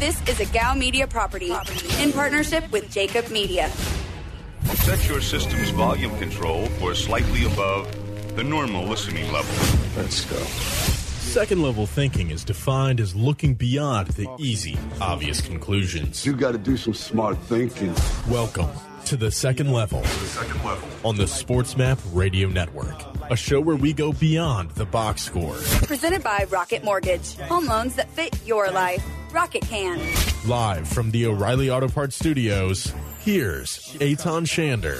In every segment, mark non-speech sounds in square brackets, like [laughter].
This is a Gow Media property in partnership with Jacob Media. Set your system's volume control for slightly above the normal listening level. Let's go. Second level thinking is defined as looking beyond the easy, obvious conclusions. You got to do some smart thinking. Welcome to the second level, Second level. on the SportsMap Radio Network, a show where we go beyond the box score. Presented by Rocket Mortgage. Home loans that fit your life. Rocket can. Live from the O'Reilly Auto Parts Studios, here's Aton Shander.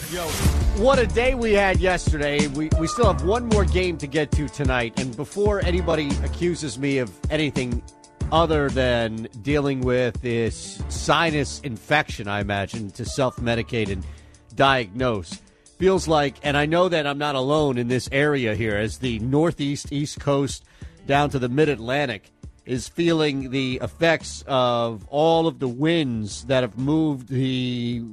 What a day we had yesterday. We, we still have one more game to get to tonight. And before anybody accuses me of anything other than dealing with this sinus infection, I imagine, to self medicate and diagnose, feels like, and I know that I'm not alone in this area here, as the Northeast, East Coast, down to the Mid Atlantic is feeling the effects of all of the winds that have moved the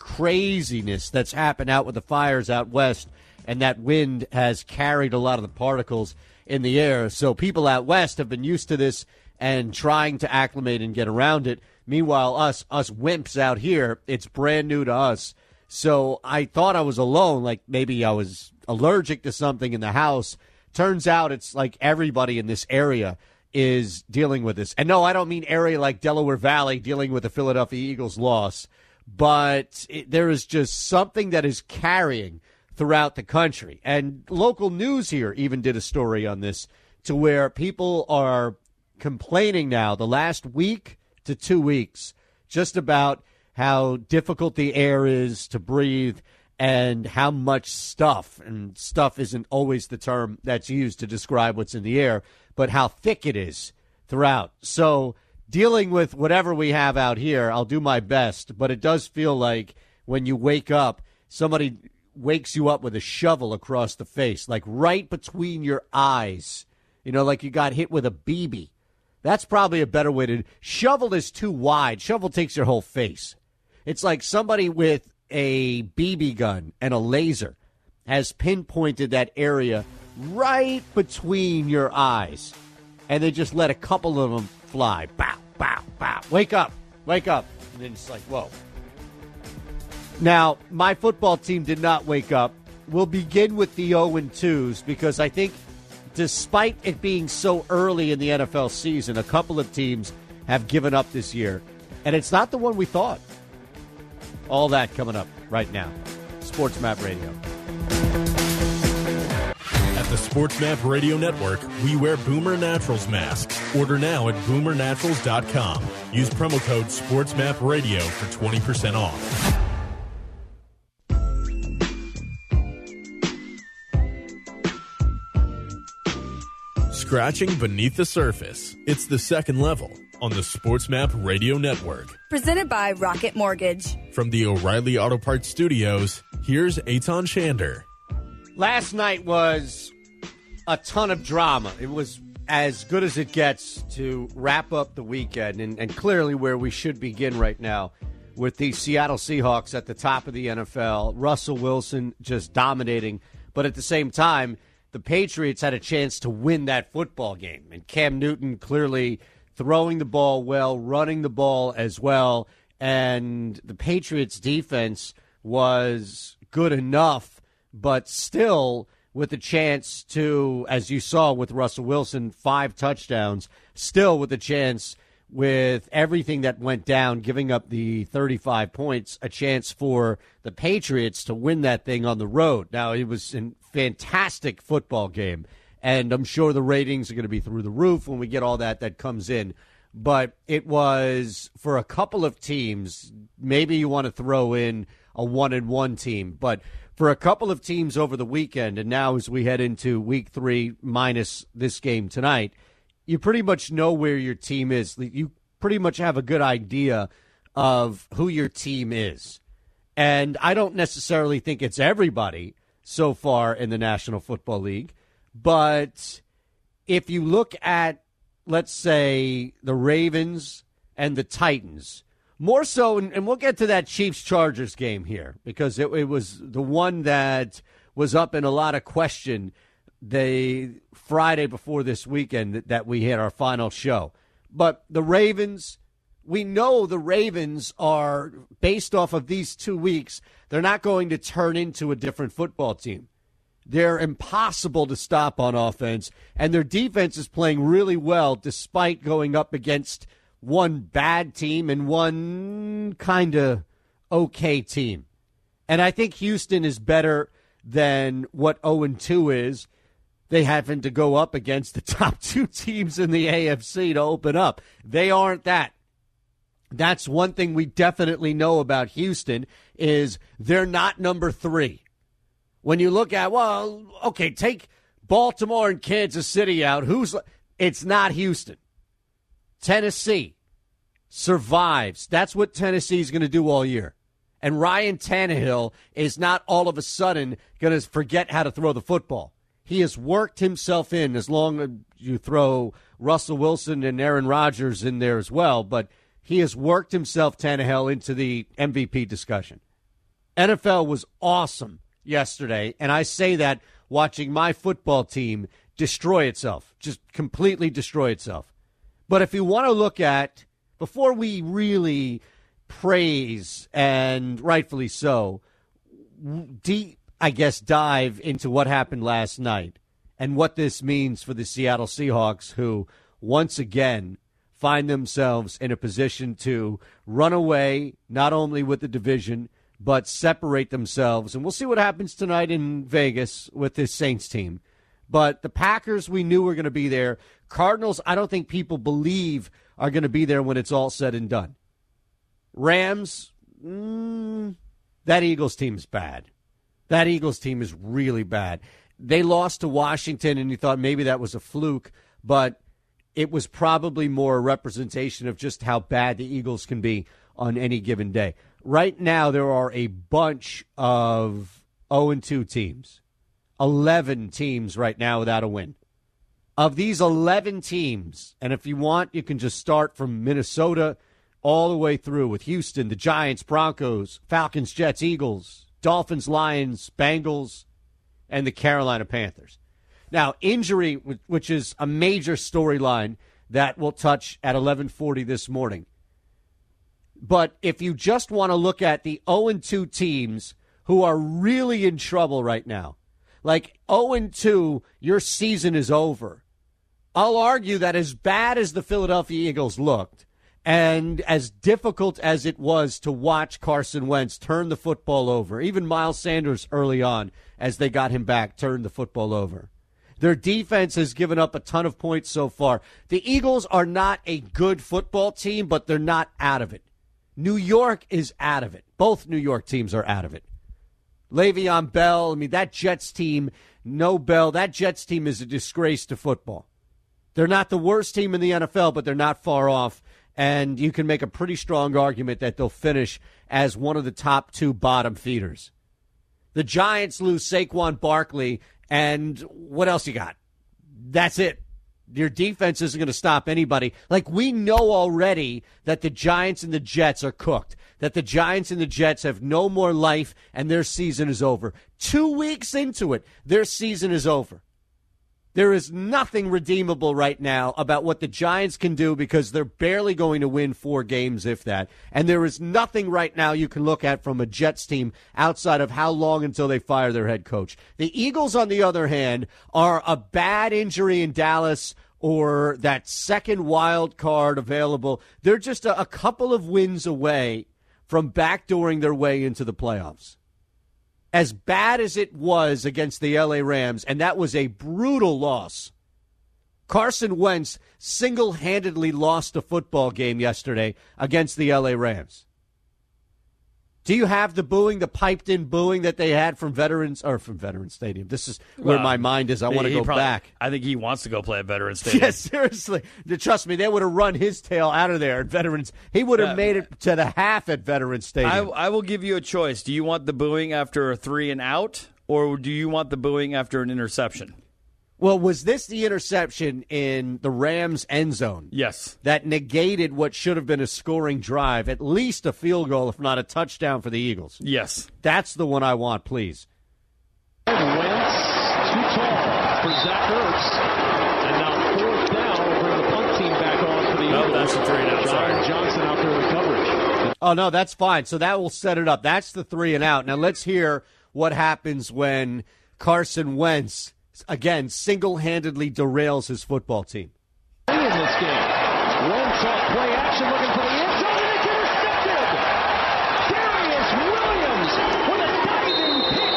craziness that's happened out with the fires out west, and that wind has carried a lot of the particles in the air. So people out west have been used to this and trying to acclimate and get around it. Meanwhile, us us wimps out here, it's brand new to us. So I thought I was alone, like maybe I was allergic to something in the house. Turns out it's like everybody in this area is dealing with this. And no, I don't mean area like Delaware Valley dealing with the Philadelphia Eagles loss, but it, there is just something that is carrying throughout the country. And local news here even did a story on this to where people are complaining now the last week to two weeks just about how difficult the air is to breathe and how much stuff, and stuff isn't always the term that's used to describe what's in the air, but how thick it is throughout. So, dealing with whatever we have out here, I'll do my best, but it does feel like when you wake up, somebody wakes you up with a shovel across the face, like right between your eyes. You know, like you got hit with a BB. That's probably a better way to. Shovel is too wide. Shovel takes your whole face. It's like somebody with a BB gun and a laser has pinpointed that area right between your eyes, and they just let a couple of them fly. Bow, bow, bow. Wake up, wake up. And then it's like, whoa. Now, my football team did not wake up. We'll begin with the 0 2s because I think, despite it being so early in the NFL season, a couple of teams have given up this year. And it's not the one we thought. All that coming up right now. Sports Map Radio. At the SportsMap Radio Network, we wear Boomer Naturals masks. Order now at boomernaturals.com. Use promo code SportsMapRadio for 20% off. Scratching beneath the surface. It's the second level on the SportsMap Radio Network. Presented by Rocket Mortgage. From the O'Reilly Auto Parts Studios, here's Aton Shander. Last night was a ton of drama. It was as good as it gets to wrap up the weekend, and, and clearly where we should begin right now with the Seattle Seahawks at the top of the NFL. Russell Wilson just dominating, but at the same time, the Patriots had a chance to win that football game, and Cam Newton clearly throwing the ball well, running the ball as well, and the Patriots defense was good enough, but still with a chance to, as you saw with Russell Wilson, five touchdowns, still with a chance with everything that went down, giving up the 35 points, a chance for the Patriots to win that thing on the road. Now, it was a fantastic football game, and I'm sure the ratings are going to be through the roof when we get all that that comes in. But it was for a couple of teams, maybe you want to throw in a one and one team, but for a couple of teams over the weekend, and now as we head into week three minus this game tonight, you pretty much know where your team is. You pretty much have a good idea of who your team is. And I don't necessarily think it's everybody so far in the National Football League, but if you look at, let's say, the Ravens and the Titans, more so, and, we'll get to that Chiefs Chargers game here because it, it was the one that was up in a lot of question the Friday before this weekend that, that we had our final show. But the Ravens, we know the Ravens are based off of these two weeks, they're not going to turn into a different football team. They're impossible to stop on offense, and their defense is playing really well despite going up against one bad team and one kind of okay team. And I think Houston is better than what 0 2 is. They happen to go up against the [laughs] top two teams in the AFC to open up. They aren't that. That's one thing we definitely know about Houston is they're not number 3. When you look at well, okay, take Baltimore and Kansas City out, who's it's not Houston. Tennessee survives. That's what Tennessee is going to do all year. And Ryan Tannehill is not all of a sudden going to forget how to throw the football. He has worked himself in as long as you throw Russell Wilson and Aaron Rodgers in there as well, but he has worked himself, Tannehill, into the MVP discussion. NFL was awesome yesterday, and I say that watching my football team destroy itself, just completely destroy itself. But if you want to look at, before we really praise, and rightfully so, deep, I guess, dive into what happened last night and what this means for the Seattle Seahawks, who once again find themselves in a position to run away not only with the division, but separate themselves. And we'll see what happens tonight in Vegas with this Saints team. But the Packers, we knew were going to be there. Cardinals, I don't think people believe are going to be there when it's all said and done. Rams, mm, that Eagles team is bad. That Eagles team is really bad. They lost to Washington, and you thought maybe that was a fluke, but it was probably more a representation of just how bad the Eagles can be on any given day. Right now, there are a bunch of 0 and 2 teams, 11 teams right now without a win. Of these 11 teams, and if you want, you can just start from Minnesota all the way through with Houston, the Giants, Broncos, Falcons, Jets, Eagles, Dolphins, Lions, Bengals, and the Carolina Panthers. Now, injury, which is a major storyline that we'll touch at 11:40 this morning. But if you just want to look at the 0 2 teams who are really in trouble right now, like 0 2, your season is over. I'll argue that as bad as the Philadelphia Eagles looked, and as difficult as it was to watch Carson Wentz turn the football over, even Miles Sanders early on, as they got him back, turned the football over. Their defense has given up a ton of points so far. The Eagles are not a good football team, but they're not out of it. New York is out of it. Both New York teams are out of it. Le'Veon Bell, I mean, that Jets team, no Bell, that Jets team is a disgrace to football. They're not the worst team in the NFL, but they're not far off and you can make a pretty strong argument that they'll finish as one of the top two bottom feeders. The Giants lose Saquon Barkley, and what else you got? That's it. Your defense isn't going to stop anybody. Like, we know already that the Giants and the Jets are cooked, that the Giants and the Jets have no more life, and their season is over. Two weeks into it, their season is over. There is nothing redeemable right now about what the Giants can do because they're barely going to win four games, if that. And there is nothing right now you can look at from a Jets team outside of how long until they fire their head coach. The Eagles, on the other hand, are a bad injury in Dallas or that second wild card available. They're just a, a couple of wins away from backdooring their way into the playoffs as bad as it was against the LA Rams, and that was a brutal loss. Carson Wentz single handedly lost a football game yesterday against the LA Rams. Do you have the booing, the piped in booing that they had from Veterans or from Veterans Stadium? This is where well, my mind is. I want to go probably, back. I think he wants to go play at Veterans [laughs] Stadium. Yes, seriously. Trust me, they would have run his tail out of there at Veterans. He would have yeah, made it to the half at Veterans Stadium. I, I will give you a choice. Do you want the booing after a three and out, or do you want the booing after an interception? Well, was this the interception in the Rams' end zone? Yes. That negated what should have been a scoring drive, at least a field goal, if not a touchdown for the Eagles. Yes. That's the one I want, please. Wentz, too tall for Zach Ertz. And now fourth down, bring the punt team back on for the Eagles. No, that's a three now. John Sorry. Johnson out there with coverage. Oh no, that's fine. So that will set it up. That's the three and out. Now let's hear what happens when Carson Wentz again single-handedly derails his football team. In this game, Wentz off play action, looking for the end zone, and it's intercepted. Darious Williams with a diving pick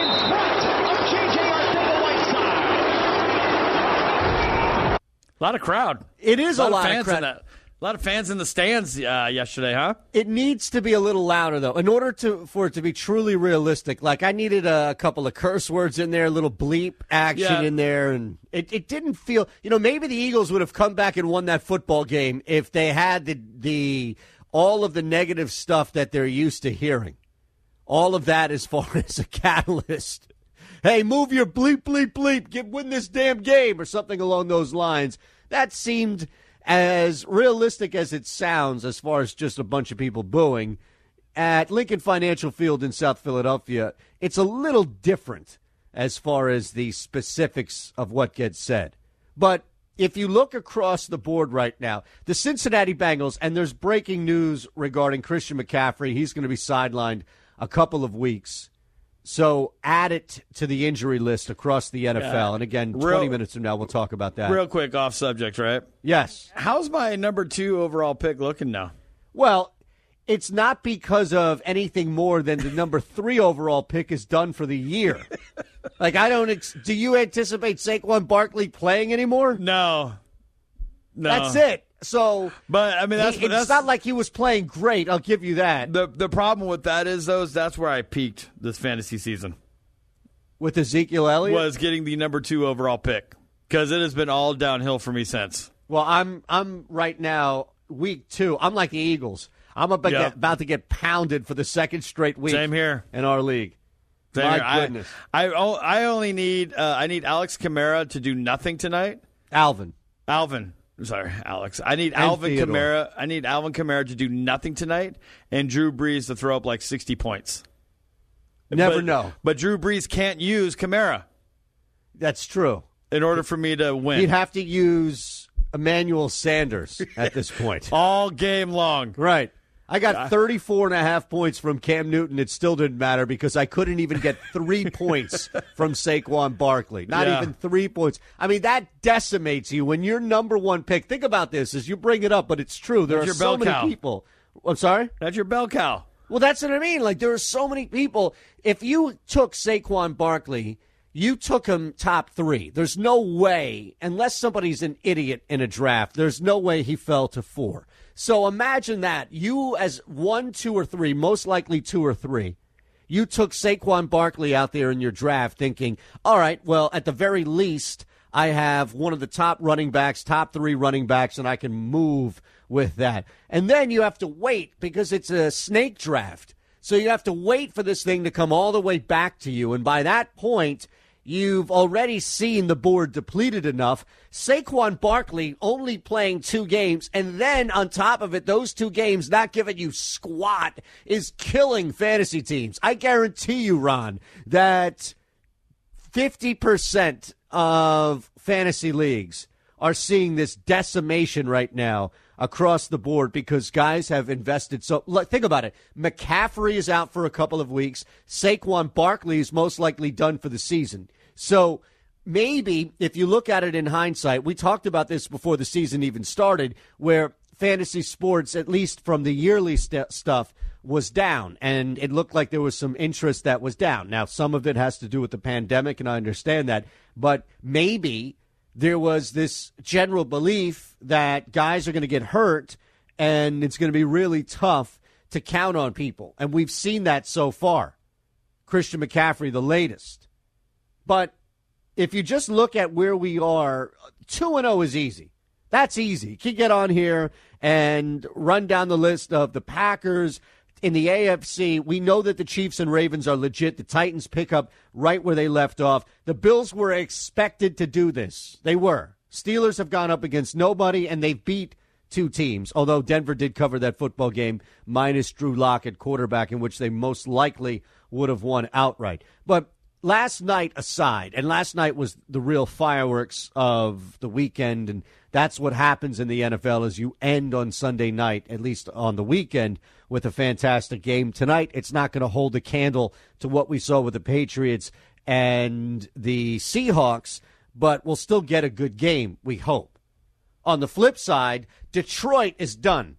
in front of J.J. Arcega-Whiteside. A lot of crowd. It is a, a lot of fans of crowd. A lot of fans in the stands uh, yesterday, huh? It needs to be a little louder though, in order to for it to be truly realistic. Like I needed a, a couple of curse words in there, a little bleep action Yeah. in there, and it, it didn't feel. You know, maybe the Eagles would have come back and won that football game if they had the the all of the negative stuff that they're used to hearing. All of that as far [laughs] as a catalyst. Hey, move your bleep bleep bleep, get win this damn game or something along those lines. That seemed as realistic as it sounds as far as just a bunch of people booing at Lincoln Financial Field in South Philadelphia. It's a little different as far as the specifics of what gets said. But if you look across the board right now, the Cincinnati Bengals, and there's breaking news regarding Christian McCaffrey, he's going to be sidelined a couple of weeks. So add it to the injury list across the NFL. Yeah. And again, Real- 20 minutes from now, we'll talk about that. Real quick, off subject, right? yes. How's my number two overall pick looking now? Well, it's not because of anything more than the number [laughs] three overall pick is done for the year. [laughs] like, I don't. Ex- do you anticipate Saquon Barkley playing anymore? No, no. That's it. So, But I mean, that's he- it's that's not like he was playing great. I'll give you that. the the problem with that is though is that's where I peaked this fantasy season With Ezekiel Elliott. was getting the number two overall pick because it has been all downhill for me since. Well, I'm I'm right now week two. I'm like the Eagles. I'm about, Yeah. get, about to get pounded for the second straight week. Same here. in our league. Same My here. I- goodness. I, o- I only need uh, I need Alex Kamara to do nothing tonight. Alvin. Alvin, sorry, Alex. I need And Alvin Theodore. Kamara. I need Alvin Kamara to do nothing tonight, and Drew Brees to throw up like sixty points. Never But- know. But Drew Brees can't use Kamara That's true. in order for me to win He'd have to use Emmanuel Sanders at this [laughs] point. all game long. right. I got 34 and a half points from Cam Newton. It still didn't matter because I couldn't even get three [laughs] points from Saquon Barkley. Not Yeah. even three points. I mean, that decimates you when you're number one pick. Think about this as you bring it up, but it's true. There That's are your so bell many cow. people. I'm sorry? That's your bell cow. Well, that's what I mean. Like there are so many people. If you took Saquon Barkley, you took him top three. There's no way, unless somebody's an idiot in a draft. There's no way he fell to four. So imagine that you as one, two, or three, most likely two or three. You took Saquon Barkley out there in your draft, thinking, all right, well, at the very least, I have one of the top running backs, top three running backs, and I can move with that. And then you have to wait because it's a snake draft. So you have to wait for this thing to come all the way back to you. And by that point, you've already seen the board depleted enough. Saquon Barkley only playing two games, and then on top of it, those two games not giving you squat is killing fantasy teams. I guarantee you, Ron, that 50% of fantasy leagues are seeing this decimation right now across the board because guys have invested. So look, think about it. McCaffrey is out for a couple of weeks. Saquon Barkley is most likely done for the season. So maybe if you look at it in hindsight we talked about this before the season even started where fantasy sports at least from the yearly st- stuff was down. And it looked like there was some interest that was down. Now some of it has to do with the pandemic and I understand that. But maybe there was this general belief that guys are going to get hurt and it's going to be really tough to count on people. And we've seen that so far. Christian McCaffrey, the latest. But if you just look at where we are, 2 and 0 is easy. That's easy. You can get on here and run down the list of the Packers in the AFC. We know that the Chiefs and Ravens are legit. The Titans pick up right where they left off. The Bills were expected to do this. They were. Steelers have gone up against nobody and they've beat two teams. Although Denver did cover that football game minus Drew Lock at quarterback in which they most likely would have won outright. But last night aside, and last night was the real fireworks of the weekend and That's what happens in the NFL as you end on Sunday night, at least on the weekend, with a fantastic game. Tonight, it's not going to hold a candle to what we saw with the Patriots and the Seahawks, but we'll still get a good game, we hope. On the flip side, Detroit is done.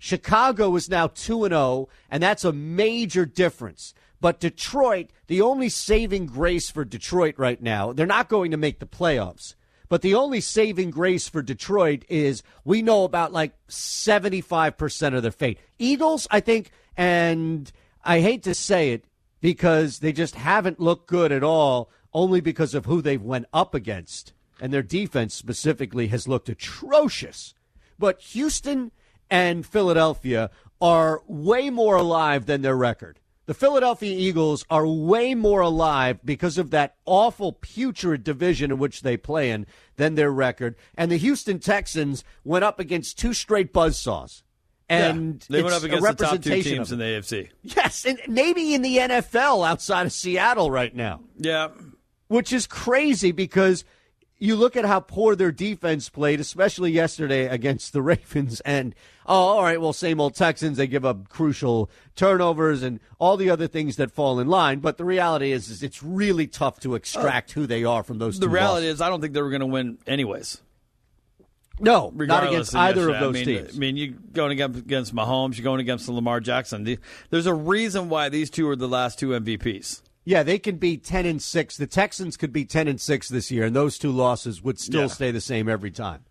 Chicago is now 2 and 0, and that's a major difference. But Detroit, the only saving grace for Detroit right now, they're not going to make the playoffs. But the only saving grace for Detroit is we know about like 75% of their fate. Eagles, I think, and I hate to say it because they just haven't looked good at all, only because of who they've went up against. And their defense specifically has looked atrocious. But Houston and Philadelphia are way more alive than their record. The Philadelphia Eagles are way more alive because of that awful, putrid division in which they play in than their record. And the Houston Texans went up against two straight buzzsaws. And yeah, they went up against the top two teams in the AFC. Yes, and maybe in the NFL outside of Seattle right now Yeah, which is crazy because you look at how poor their defense played, especially yesterday against the [laughs] Ravens. And, oh, all right, well, same old Texans. They give up crucial turnovers and all the other things that fall in line. But the reality is, is it's really tough to extract oh, who they are from those the reality losses. is I don't think they were going to win anyways. No, not regardless against of either of those I mean, teams. I mean, you're going against, against Mahomes, you're going against Lamar Jackson. There's a reason why these two are the last two MVPs. Yeah, they can be ten and six. The Texans could be ten and six this year, and those two losses would still Yeah. stay the same every time.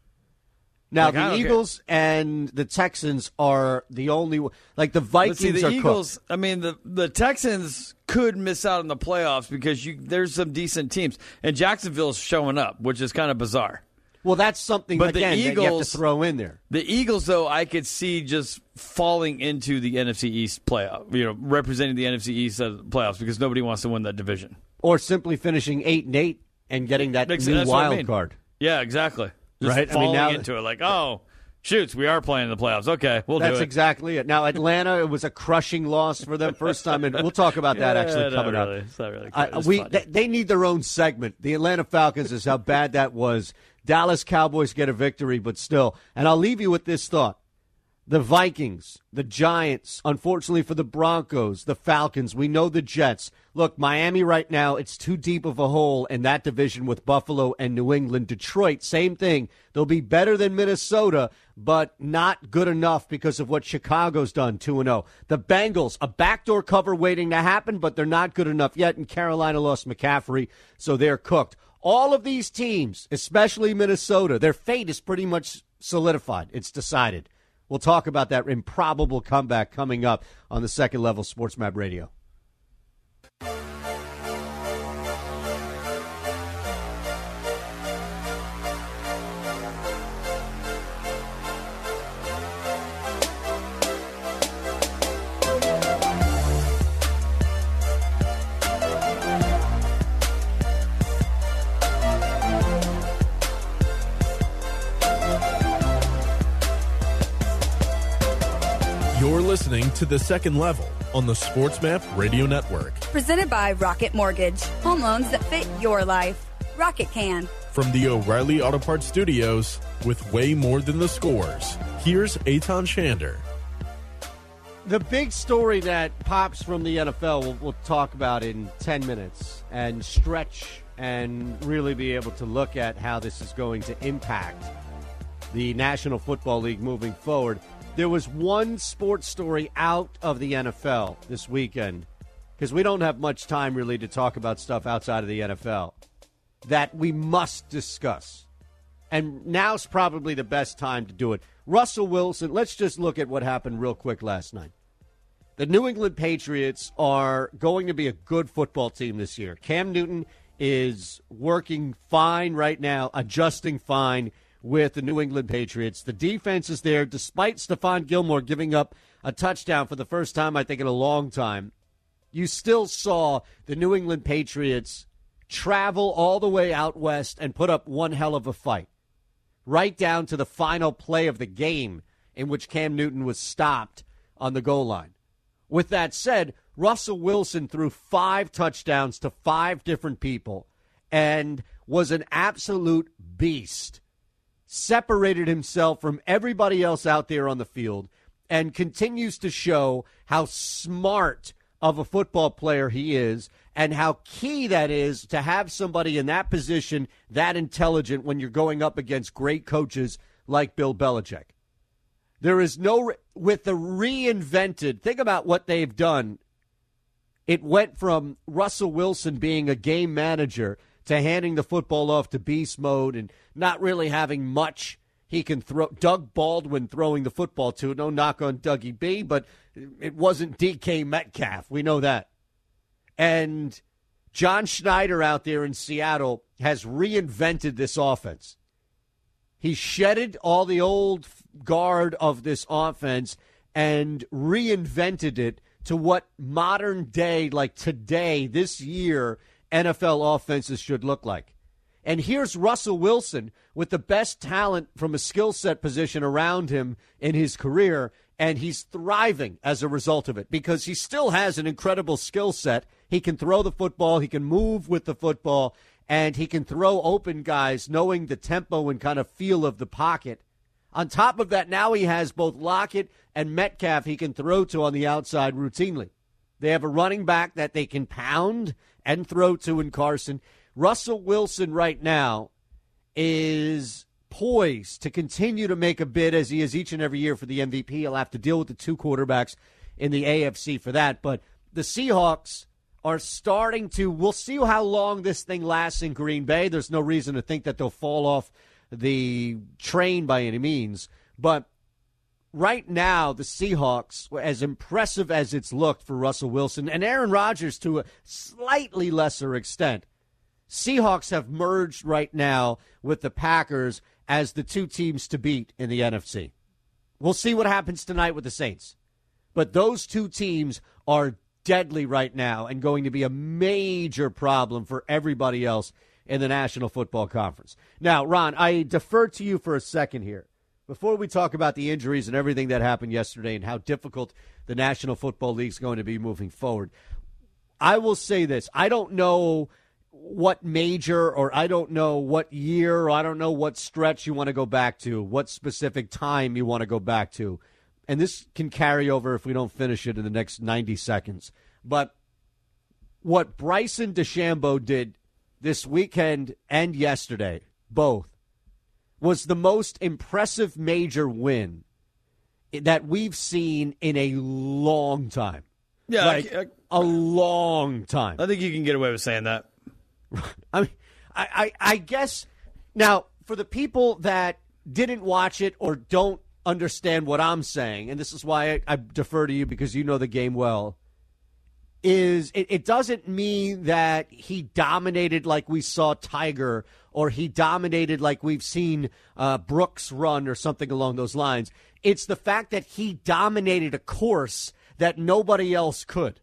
Now Like, the don't care. Eagles and the Texans are the only like the Vikings see, the are Eagles. cooked. I mean, the the Texans could miss out on the playoffs because you there's some decent teams, and Jacksonville's showing up, which is kind of bizarre. Well, that's something But the again that you have to Eagles- throw in there. The Eagles, though, I could see just falling into the NFC East playoff. You know, representing the NFC East uh, playoffs because nobody wants to win that division. Or simply finishing eight and eight and getting that Makes- new what I wild mean. card. Yeah, exactly. Just Right? I mean, falling now- into it like, oh, shoots, we are playing in the playoffs. Okay, we'll That's do it. That's exactly it. Now Atlanta, it was a crushing loss for them first time, and we'll talk about that [laughs] Yeah, actually coming really. up. It's not really quite we they need their own segment. The Atlanta Falcons is how bad that was. Dallas Cowboys get a victory, but still. And I'll leave you with this thought. The Vikings, the Giants, unfortunately for the Broncos, the Falcons, we know the Jets. Look, Miami right now, it's too deep of a hole in that division with Buffalo and New England. Detroit, same thing. They'll be better than Minnesota, but not good enough because of what Chicago's done 2 0. The Bengals, a backdoor cover waiting to happen, but they're not good enough yet. And Carolina lost McCaffrey, so they're cooked. All of these teams, especially Minnesota, their fate is pretty much solidified. It's decided. We'll talk about that improbable comeback coming up on the second level Sports Map Radio. Listening to the second level on the SportsMap Radio Network. Presented by Rocket Mortgage. Home loans that fit your life. Rocket can. From the O'Reilly Auto Parts Studios, with way more than the scores, here's Aton Shander. The big story that pops from the NFL, we'll, we'll talk about in 10 minutes and stretch and really be able to look at how this is going to impact the National Football League moving forward. There was one sports story out of the NFL this weekend because we don't have much time really to talk about stuff outside of the NFL that we must discuss. And now's probably the best time to do it. Russell Wilson, let's just look at what happened real quick last night. The New England Patriots are going to be a good football team this year. Cam Newton is working fine right now, adjusting fine with the New England Patriots. The defense is there, despite Stephon Gilmore giving up a touchdown for the first time, I think, in a long time. You still saw the New England Patriots travel all the way out west and put up one hell of a fight right down to the final play of the game in which Cam Newton was stopped on the goal line. With that said, Russell Wilson threw five touchdowns to five different people and was an absolute beast. Separated himself from everybody else out there on the field and continues to show how smart of a football player he is and how key that is to have somebody in that position that intelligent when you're going up against great coaches like Bill Belichick. There is no, with the reinvented, think about what they've done. It went from Russell Wilson being a game manager to handing the football off to beast mode and not really having much he can throw. Doug Baldwin throwing the football to. No knock on Dougie B, but it wasn't DK Metcalf. We know that. And John Schneider out there in Seattle has reinvented this offense. He shedded all the old guard of this offense and reinvented it to what modern day, like today, this year, NFL offenses should look like. And here's Russell Wilson with the best talent from a skill set position around him in his career, and he's thriving as a result of it because he still has an incredible skill set. He can throw the football, he can move with the football, and he can throw open guys knowing the tempo and kind of feel of the pocket. On top of that, now he has both Lockett and Metcalf he can throw to on the outside routinely. They have a running back that they can pound and throw to in Carson. Russell Wilson right now is poised to continue to make a bid as he is each and every year for the MVP. He'll have to deal with the two quarterbacks in the AFC for that. But the Seahawks are starting to. We'll see how long this thing lasts in Green Bay. There's no reason to think that they'll fall off the train by any means. But right now, the Seahawks, as impressive as it's looked for Russell Wilson and Aaron Rodgers to a slightly lesser extent, Seahawks have merged right now with the Packers as the two teams to beat in the NFC. We'll see what happens tonight with the Saints. But those two teams are deadly right now and going to be a major problem for everybody else in the National Football Conference. Now, Ron, I defer to you for a second here. Before we talk about the injuries and everything that happened yesterday and how difficult the National Football League is going to be moving forward, I will say this. I don't know what major or I don't know what year or I don't know what stretch you want to go back to, what specific time you want to go back to. And this can carry over if we don't finish it in the next 90 seconds. But what Bryson DeChambeau did this weekend and yesterday, both, was the most impressive major win that we've seen in a long time. Yeah, like I, I, a long time. I think you can get away with saying that. [laughs] I mean, I, I, I guess now for the people that didn't watch it or don't understand what I'm saying, and this is why I, I defer to you because you know the game well. Is it, it doesn't mean that he dominated like we saw Tiger or he dominated like we've seen uh, Brooks run or something along those lines. It's the fact that he dominated a course that nobody else could.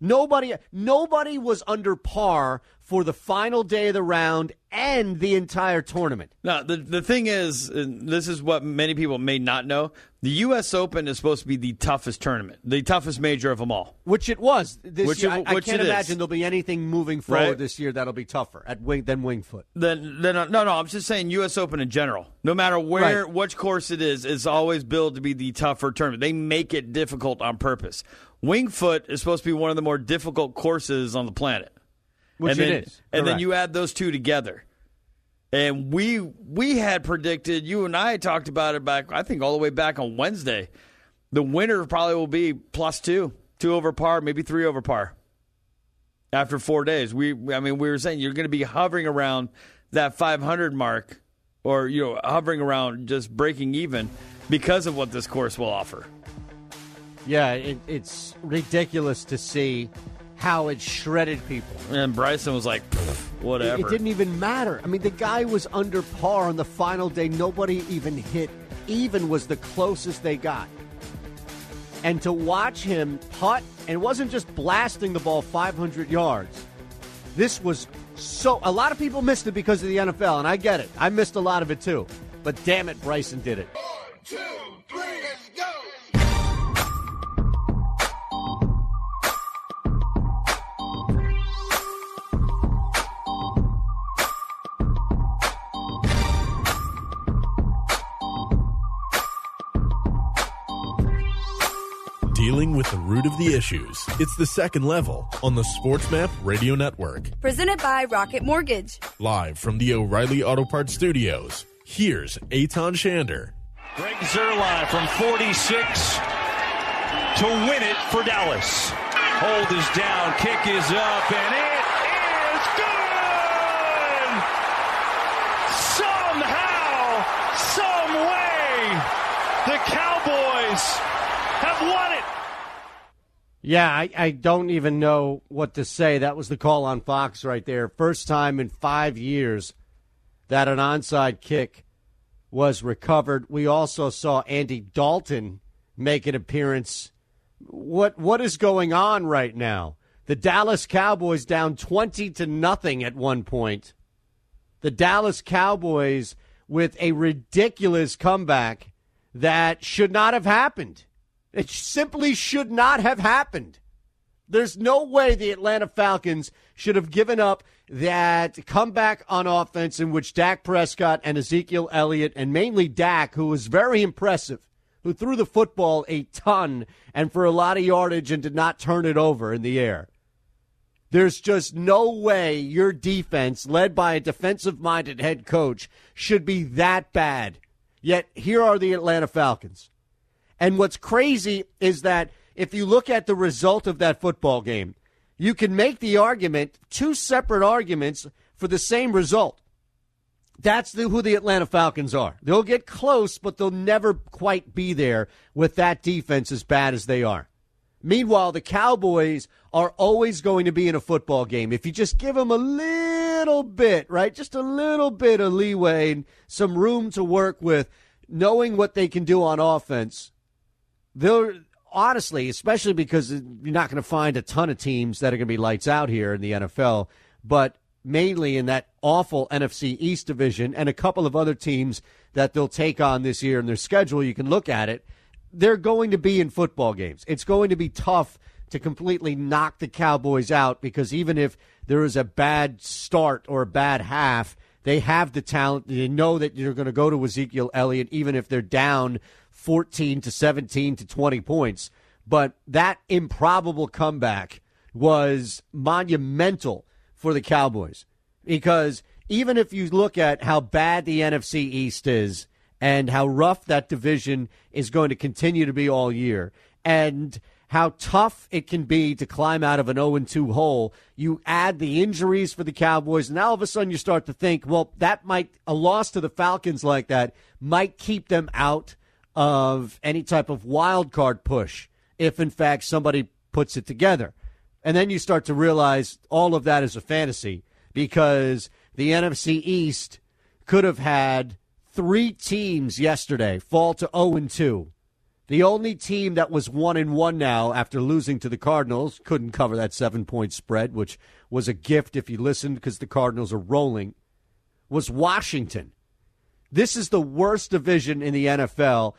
Nobody, nobody was under par for the final day of the round and the entire tournament. Now, the the thing is, and this is what many people may not know: the U.S. Open is supposed to be the toughest tournament, the toughest major of them all. Which it was this Which year. it- I, I can't it is. imagine there'll be anything moving forward Right. this year that'll be tougher at wing than Winged Foot. Then, then uh, no, no. I'm just saying U.S. Open in general. No matter where, Right. which course it is, it's always billed to be the tougher tournament. They make it difficult on purpose. Winged Foot is supposed to be one of the more difficult courses on the planet. Which and then, it is. And then you add those two together. And we we had predicted, you and I talked about it back, I think all the way back on Wednesday. The winner probably will be plus two, two over par, maybe three over par. After four days, we I mean we were saying you're going to be hovering around that 500 mark, or you know hovering around just breaking even because of what this course will offer. Yeah, it, it's ridiculous to see how it shredded people. And Bryson was like, "Pfft, It, whatever. it didn't even matter. I mean, the guy was under par on the final day. Nobody even hit even was the closest they got. And to watch him putt, and it wasn't just blasting the ball 500 yards. This was so. A lot of people missed it because of the NFL, and I get it. I missed a lot of it too. But damn it, Bryson did it. Dealing with the root of the issues. It's the second level on the SportsMap Radio Network. Presented by Rocket Mortgage. Live from the O'Reilly Auto Parts Studios, here's Aton Shander. Greg Zuerlein from 46 to win it for Dallas. Hold is down, kick is up, and it is good! Somehow, some way, the Cowboys have won it. Yeah, I, I don't even know what to say. That was the call on Fox right there. First time in five years that an onside kick was recovered. We also saw Andy Dalton make an appearance. What what is going on right now? The Dallas Cowboys down 20 to nothing at one point. The Dallas Cowboys with a ridiculous comeback that should not have happened. It simply should not have happened. There's no way the Atlanta Falcons should have given up that comeback on offense in which Dak Prescott and Ezekiel Elliott, and mainly Dak, who was very impressive, who threw the football a ton and for a lot of yardage and did not turn it over in the air. There's just no way your defense, led by a defensive minded head coach, should be that bad. Yet here are the Atlanta Falcons. And what's crazy is that if you look at the result of that football game, you can make the argument, two separate arguments for the same result. That's the, who the Atlanta Falcons are. They'll get close, but they'll never quite be there with that defense as bad as they are. Meanwhile, the Cowboys are always going to be in a football game. If you just give them a little bit, right? Just a little bit of leeway and some room to work with, knowing what they can do on offense, they're honestly, especially because you're not going to find a ton of teams that are going to be lights out here in the NFL, but mainly in that awful NFC East division and a couple of other teams that they'll take on this year in their schedule. You can look at it. They're going to be in football games. It's going to be tough to completely knock the Cowboys out because even if there is a bad start or a bad half, they have the talent. They know that you're going to go to Ezekiel Elliott, even if they're down 14 to 17 to 20 points. But that improbable comeback was monumental for the Cowboys because even if you look at how bad the NFC East is and how rough that division is going to continue to be all year and how tough it can be to climb out of an 0 2 hole. You add the injuries for the Cowboys, and now all of a sudden you start to think, well, that might, a loss to the Falcons like that might keep them out of any type of wild card push if, in fact, somebody puts it together. And then you start to realize all of that is a fantasy because the NFC East could have had three teams yesterday fall to 0 2. The only team that was 1 and 1 now after losing to the Cardinals couldn't cover that 7-point spread, which was a gift if you listened because the Cardinals are rolling, was Washington. This is the worst division in the NFL.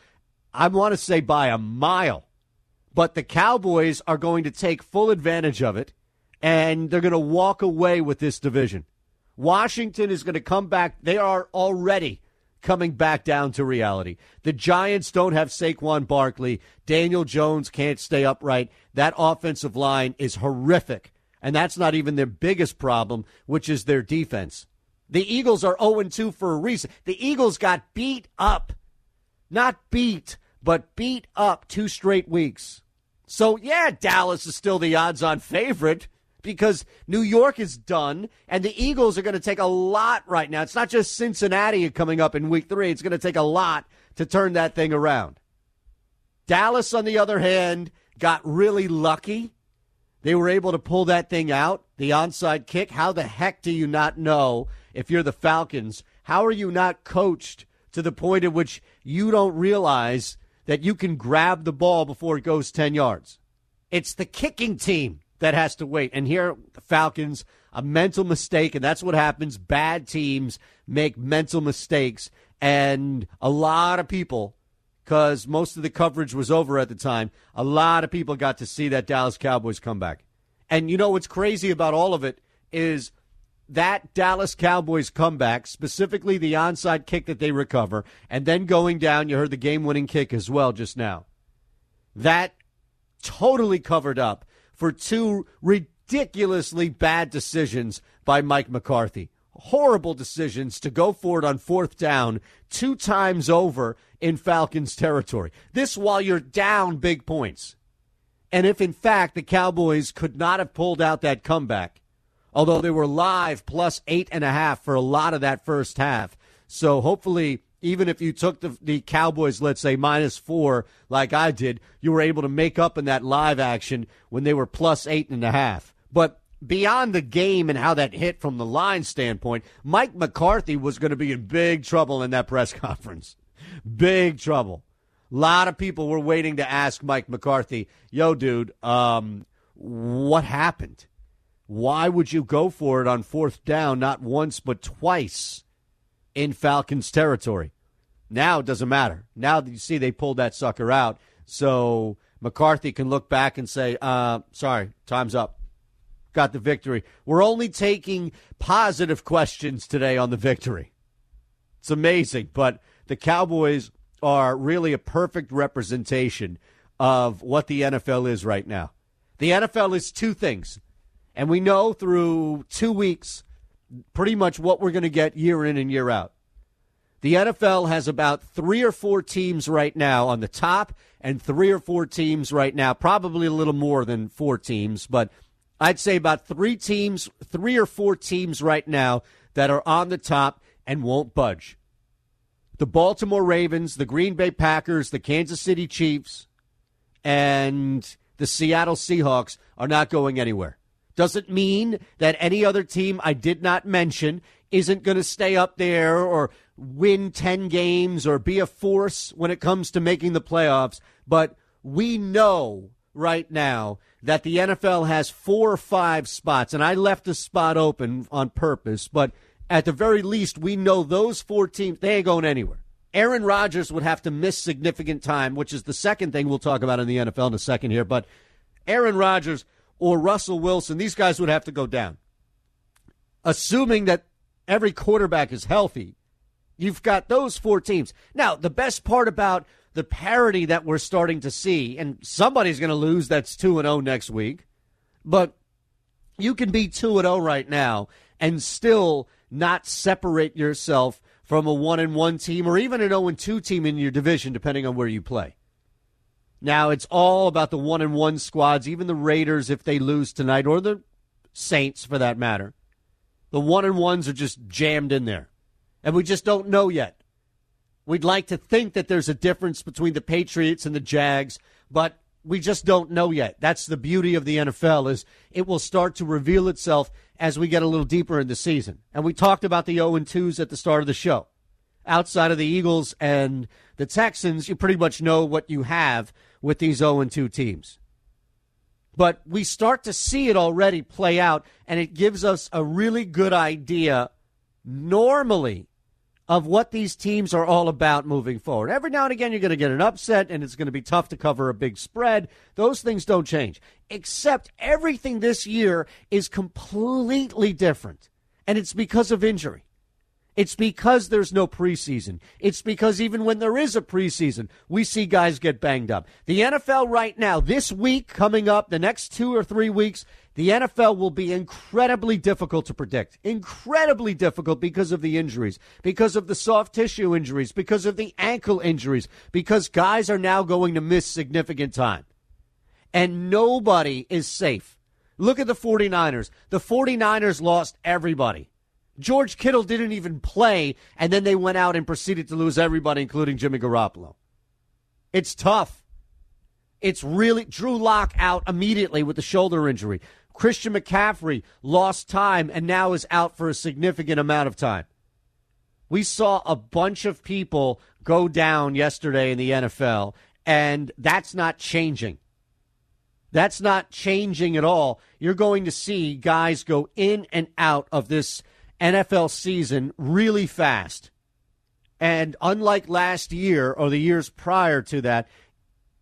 I want to say by a mile. But the Cowboys are going to take full advantage of it, and they're going to walk away with this division. Washington is going to come back. They are already coming back down to reality. The Giants don't have Saquon Barkley. Daniel Jones can't stay upright. That offensive line is horrific. And that's not even their biggest problem, which is their defense. The Eagles are 0 2 for a reason. The Eagles got beat up. Not beat, but beat up two straight weeks. So, yeah, Dallas is still the odds on favorite because New York is done, and the Eagles are going to take a lot right now. It's not just Cincinnati coming up in week three, it's going to take a lot to turn that thing around. Dallas, on the other hand, got really lucky. They were able to pull that thing out, the onside kick. How the heck do you not know if you're the Falcons? How are you not coached to the point at which you don't realize that you can grab the ball before it goes 10 yards. It's the kicking team that has to wait. And here, the Falcons, a mental mistake, and that's what happens. Bad teams make mental mistakes. And a lot of people, because most of the coverage was over at the time, a lot of people got to see that Dallas Cowboys comeback. And you know what's crazy about all of it is that Dallas Cowboys comeback, specifically the onside kick that they recover, and then going down, you heard the game winning kick as well just now. That totally covered up for two ridiculously bad decisions by Mike McCarthy. Horrible decisions to go for it on fourth down two times over in Falcons territory. This while you're down big points. And if in fact the Cowboys could not have pulled out that comeback, although they were live plus eight and a half for a lot of that first half. So hopefully, even if you took the, the Cowboys, let's say minus four, like I did, you were able to make up in that live action when they were plus eight and a half. But beyond the game and how that hit from the line standpoint, Mike McCarthy was going to be in big trouble in that press [laughs] conference. Big trouble. A lot of people were waiting to ask Mike McCarthy, yo, dude, um, what happened? Why would you go for it on fourth down, not once, but twice in Falcons territory? Now it doesn't matter. Now that you see they pulled that sucker out, so McCarthy can look back and say, uh, sorry, time's up got the victory. We're only taking positive questions today on the victory. It's amazing, but the Cowboys are really a perfect representation of what the NFL is right now. The NFL is two things, and we know through two weeks pretty much what we're going to get year in and year out. The NFL has about three or four teams right now on the top, and three or four teams right now, probably a little more than four teams, but I'd say about three teams, three or four teams right now that are on the top and won't budge. The Baltimore Ravens, the Green Bay Packers, the Kansas City Chiefs, and the Seattle Seahawks are not going anywhere. Doesn't mean that any other team I did not mention isn't going to stay up there or win 10 games or be a force when it comes to making the playoffs, but we know right now that the NFL has four or five spots, and I left the spot open on purpose, but at the very least, we know those four teams, they ain't going anywhere. Aaron Rodgers would have to miss significant time, which is the second thing we'll talk about in the NFL in a second here, but Aaron Rodgers or Russell Wilson, these guys would have to go down. Assuming that every quarterback is healthy, you've got those four teams. Now, the best part about the parity that we're starting to see, and somebody's going to lose that's 2 and 0 next week, but you can be 2 and 0 right now and still not separate yourself from a 1 and 1 team or even an 0 and 2 team in your division depending on where you play. Now, it's all about the 1 and 1 squads, even the Raiders if they lose tonight or the Saints for that matter. The 1 and 1s are just jammed in there. And we just don't know yet. We'd like to think that there's a difference between the Patriots and the Jags, but we just don't know yet. That's the beauty of the NFL is it will start to reveal itself as we get a little deeper in the season. And we talked about the 0 and 2s at the start of the show. Outside of the Eagles and the Texans, you pretty much know what you have with these 0 and 2 teams. But we start to see it already play out, and it gives us a really good idea normally of what these teams are all about moving forward. Every now and again, you're going to get an upset, and it's going to be tough to cover a big spread. Those things don't change. Except everything this year is completely different, and it's because of injury. It's because there's no preseason. It's because even when there is a preseason, we see guys get banged up. The NFL right now, this week coming up, the next two or three weeks, the NFL will be incredibly difficult to predict. Incredibly difficult because of the injuries, because of the soft tissue injuries, because of the ankle injuries, because guys are now going to miss significant time. And nobody is safe. Look at the 49ers. The 49ers lost everybody. George Kittle didn't even play, and then they went out and proceeded to lose everybody, including Jimmy Garoppolo. It's tough. It's really Drew Lock out immediately with the shoulder injury. Christian McCaffrey lost time and now is out for a significant amount of time. We saw a bunch of people go down yesterday in the NFL, and that's not changing. That's not changing at all. You're going to see guys go in and out of this NFL season really fast. And unlike last year or the years prior to that,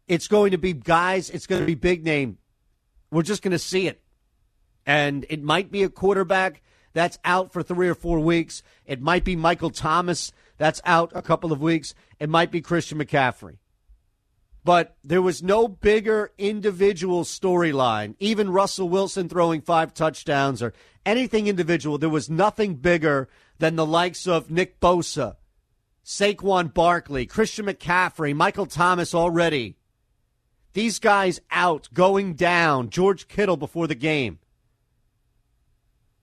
it's going to be guys, it's going to be big name. We're just going to see it. And it might be a quarterback that's out for three or four weeks. It might be Michael Thomas that's out a couple of weeks. It might be Christian McCaffrey. But there was no bigger individual storyline. Even Russell Wilson throwing five touchdowns or anything individual, there was nothing bigger than the likes of Nick Bosa, Saquon Barkley, Christian McCaffrey, Michael Thomas already. These guys out, going down, George Kittle before the game.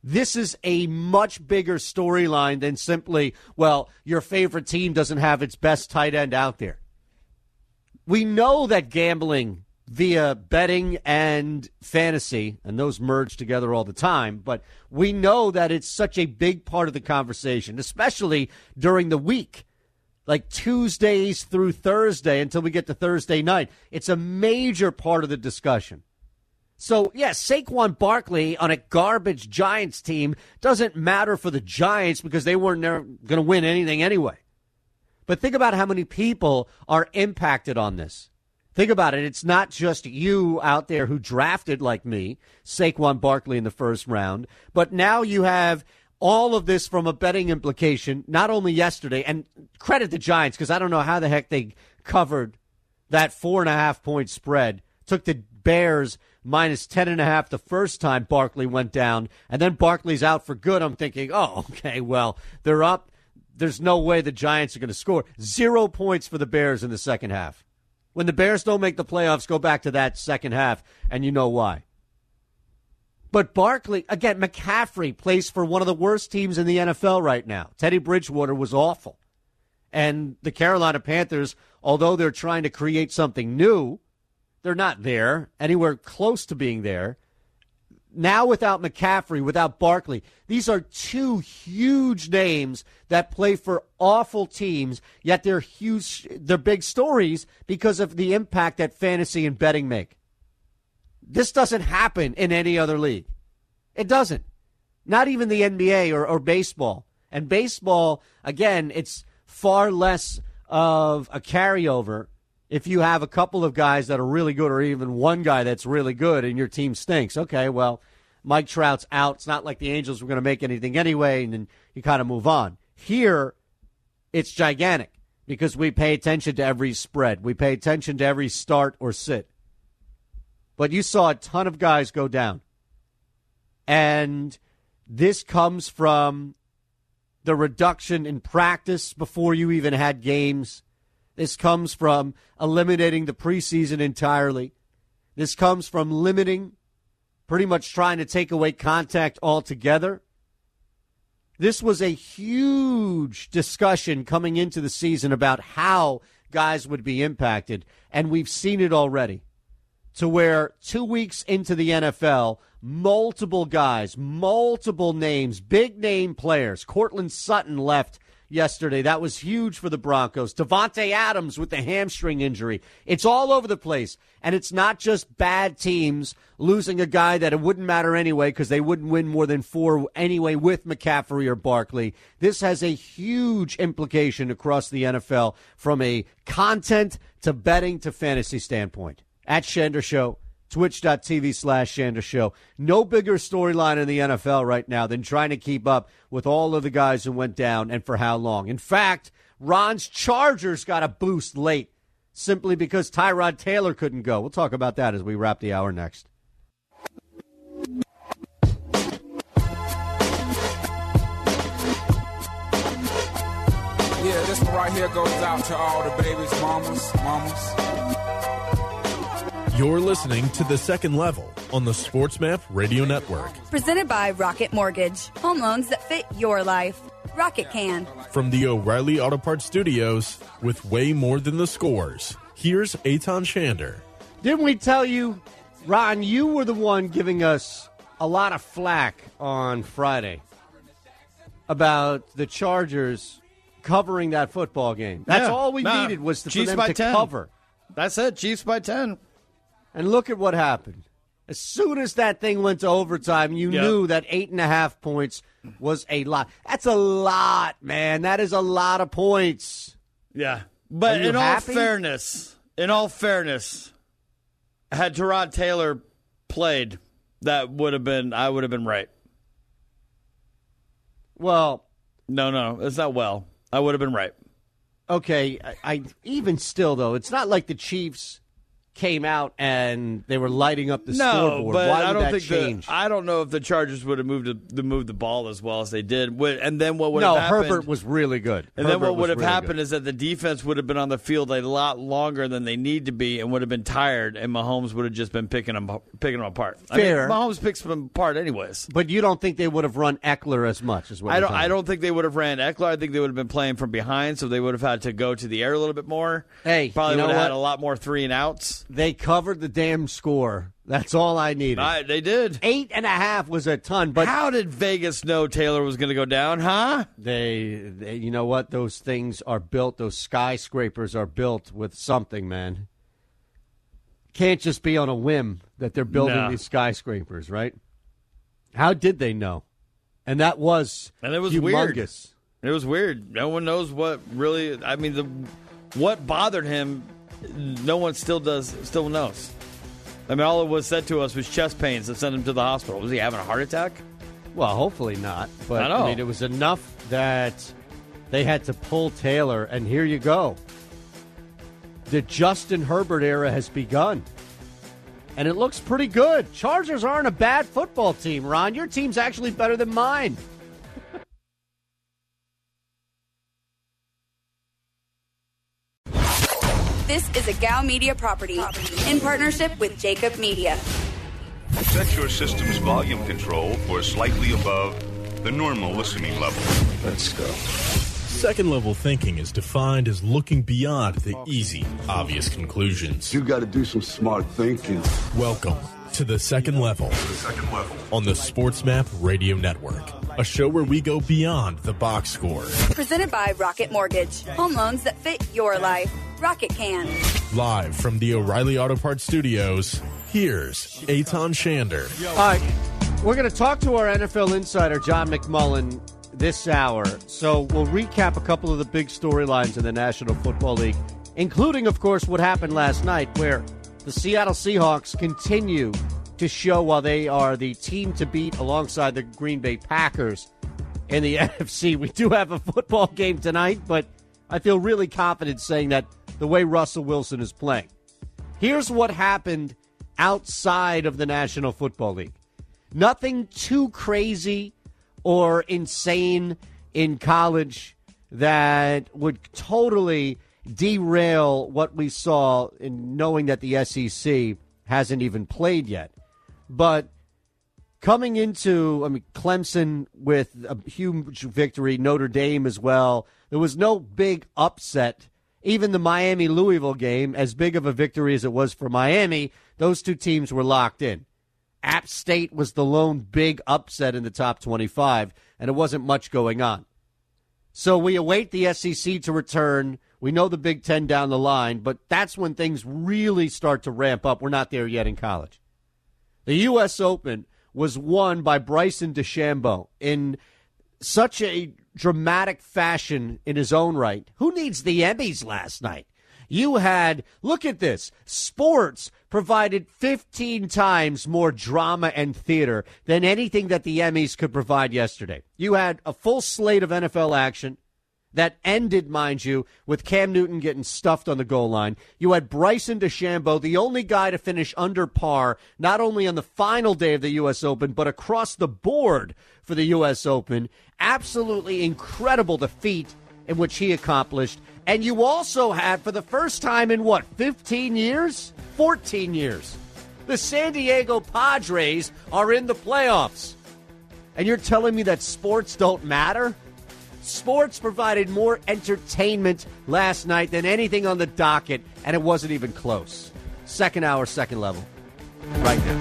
This is a much bigger storyline than simply, well, your favorite team doesn't have its best tight end out there. We know that gambling via betting and fantasy, and those merge together all the time, but we know that it's such a big part of the conversation, especially during the week, like Tuesdays through Thursday until we get to Thursday night. It's a major part of the discussion. So, yes, yeah, Saquon Barkley on a garbage Giants team doesn't matter for the Giants because they weren't going to win anything anyway. But think about how many people are impacted on this. Think about it. It's not just you out there who drafted, like me, Saquon Barkley in the first round, but now you have all of this from a betting implication, not only yesterday, and credit the Giants because I don't know how the heck they covered that four and a half point spread. Took the Bears minus ten and a half the first time Barkley went down, and then Barkley's out for good. I'm thinking, oh, [laughs] okay, well, they're up. There's no way the Giants are going to score. Zero points for the Bears in the second half. When the Bears don't make the playoffs, go back to that second half, and you know why. But Barkley, again, McCaffrey plays for one of the worst teams in the NFL right now. Teddy Bridgewater was awful. And the Carolina Panthers, although they're trying to create something new, they're not there, anywhere close to being there. Now, without McCaffrey, without Barkley, these are two huge names that play for awful teams, yet they're huge, they're big stories because of the impact that fantasy and betting make. This doesn't happen in any other league. It doesn't. Not even the NBA or, or baseball. And baseball, again, it's far less of a carryover if you have a couple of guys that are really good or even one guy that's really good and your team stinks. Okay, well, Mike Trout's out. It's not like the Angels were going to make anything anyway, and then you kind of move on. Here, it's gigantic because we pay attention to every spread. We pay attention to every start or sit. But you saw a ton of guys go down. And this comes from the reduction in practice before you even had games. This comes from eliminating the preseason entirely. This comes from limiting, pretty much trying to take away contact altogether. This was a huge discussion coming into the season about how guys would be impacted, and we've seen it already to where two weeks into the NFL, multiple guys, multiple names, big name players. Courtland Sutton left yesterday. That was huge for the Broncos. Davante Adams with the hamstring injury. It's all over the place. And it's not just bad teams losing a guy that it wouldn't matter anyway because they wouldn't win more than four anyway with McCaffrey or Barkley. This has a huge implication across the NFL from a content to betting to fantasy standpoint at Shander Show, twitch.tv slash Shander Show. No bigger storyline in the NFL right now than trying to keep up with all of the guys who went down and for how long. In fact, Ron's Chargers got a boost late simply because Tyrod Taylor couldn't go. We'll talk about that as we wrap the hour next. Yeah, this one right here goes out to all the babies, mamas, mamas. You're listening to The Second Level on the SportsMap Radio Network. Presented by Rocket Mortgage. Home loans that fit your life. Rocket can. From the O'Reilly Auto Parts Studios, with way more than the scores, here's Aton Shander. Didn't we tell you, Ron, you were the one giving us a lot of flack on Friday about the Chargers covering that football game. That's Yeah, all we nah, needed was to, for Chiefs them by to 10. cover. That's it. Chiefs by 10. And look at what happened. As soon as that thing went to overtime, you Yep. knew that eight and a half points was a lot. That's a lot, man. That is a lot of points. Yeah. But in all fairness, in all fairness, had Tyrod Taylor played, that would have been, I would have been right. Well, No, no, it's not well. I would have been right. okay, I, I even still though, it's not like the Chiefs came out and they were lighting up the no, scoreboard. but Why I don't that think change? The, I don't know if the Chargers would have moved the, the moved the ball as well as they did. And then what would no, have happened? No, Herbert was really good. And Herbert then what would have really happened good. is that the defense would have been on the field a lot longer than they need to be, and would have been tired, and Mahomes would have just been picking them picking them apart. Fair. I mean, Mahomes picks them apart anyways. But you don't think they would have run Ekeler as much as what I don't. I don't think they would have ran Ekeler. I think they would have been playing from behind, so they would have had to go to the air a little bit more. Hey, probably you know would have had a lot more three and outs. They covered the damn score. That's all I needed. I, they did. Eight and a half was a ton, but How did Vegas know Taylor was going to go down? Huh? They, they, you know what? Those things are built. Those skyscrapers are built with something, man. Can't just be on a whim that they're building No. these skyscrapers, right? How did they know? And that was And it was weird. humongous. It was weird. No one knows what really. I mean, the what bothered him. No one still does. Still knows. I mean, all it was said to us was chest pains that sent him to the hospital. Was he having a heart attack? Well, hopefully not. But I know. mean, it was enough that they had to pull Taylor, and here you go. The Justin Herbert era has begun. And it looks pretty good. Chargers aren't a bad football team, Ron. Your team's actually better than mine. This is a Gal Media property in partnership with Jacob Media. Set your system's volume control for slightly above the normal listening level. Let's go. Second level thinking is defined as looking beyond the easy, obvious conclusions. You got to do some smart thinking. Welcome to the second level. On the Sports Map Radio Network, a show where we go beyond the box score. Presented by Rocket Mortgage. Home loans that fit your life. Rocket can. Live from the O'Reilly Auto Parts Studios, here's Aton Shander. All right. We're going to talk to our NFL insider, John McMullen, this hour. So we'll recap a couple of the big storylines in the National Football League, including, of course, what happened last night, where the Seattle Seahawks continue to show while they are the team to beat alongside the Green Bay Packers in the [laughs] NFC. We do have a football game tonight, but I feel really confident saying that the way Russell Wilson is playing. Here's what happened outside of the National Football League. Nothing too crazy or insane in college that would totally derail what we saw in knowing that the SEC hasn't even played yet. But coming into, I mean, Clemson with a huge victory, Notre Dame as well. There was no big upset. Even the Miami Louisville game, as big of a victory as it was for Miami, those two teams were locked in. App State was the lone big upset in the top 25, and it wasn't much going on. So we await the SEC to return. We know the Big Ten down the line, but that's when things really start to ramp up. We're not there yet in college. The U.S. Open was won by Bryson DeChambeau in such a dramatic fashion in his own right. Who needs the Emmys last night? You had, look at this, sports provided 15 times more drama and theater than anything that the Emmys could provide yesterday. You had a full slate of NFL action that ended, mind you, with Cam Newton getting stuffed on the goal line. You had Bryson DeChambeau, the only guy to finish under par, not only on the final day of the U.S. Open, but across the board for the U.S. Open. Absolutely incredible defeat in which he accomplished. And you also had, for the first time in what, 15 years? 14 years. The San Diego Padres are in the playoffs. And you're telling me that sports don't matter? Sports provided more entertainment last night than anything on the docket, and it wasn't even close. Second hour, second level. Right now.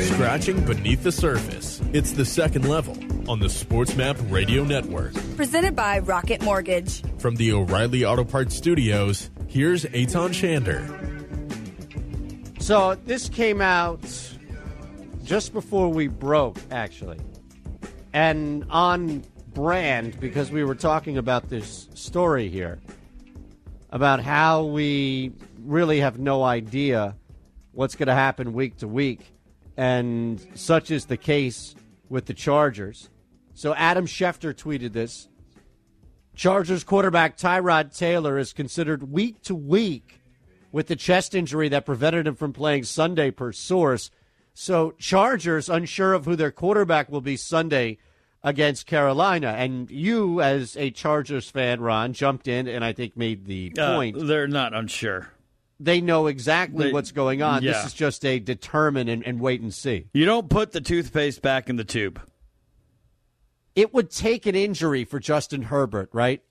Scratching beneath the surface. It's the second level on the Sports Map Radio Network. Presented by Rocket Mortgage. From the O'Reilly Auto Parts Studios, here's Aton Shander. So this came out just before we broke, actually. And on brand, because we were talking about this story here. about how we really have no idea what's going to happen week to week. And such is the case with the Chargers. So Adam Schefter tweeted this. Chargers quarterback Tyrod Taylor is considered week to week with the chest injury that prevented him from playing Sunday per source. So Chargers unsure of who their quarterback will be Sunday against Carolina. And you, as a Chargers fan, Ron, jumped in and I think made the Uh, point. they're not unsure. They know exactly They- what's going on. yeah. This is just a determine and, and wait and see. You don't put the toothpaste back in the tube. It would take an injury for Justin Herbert, right?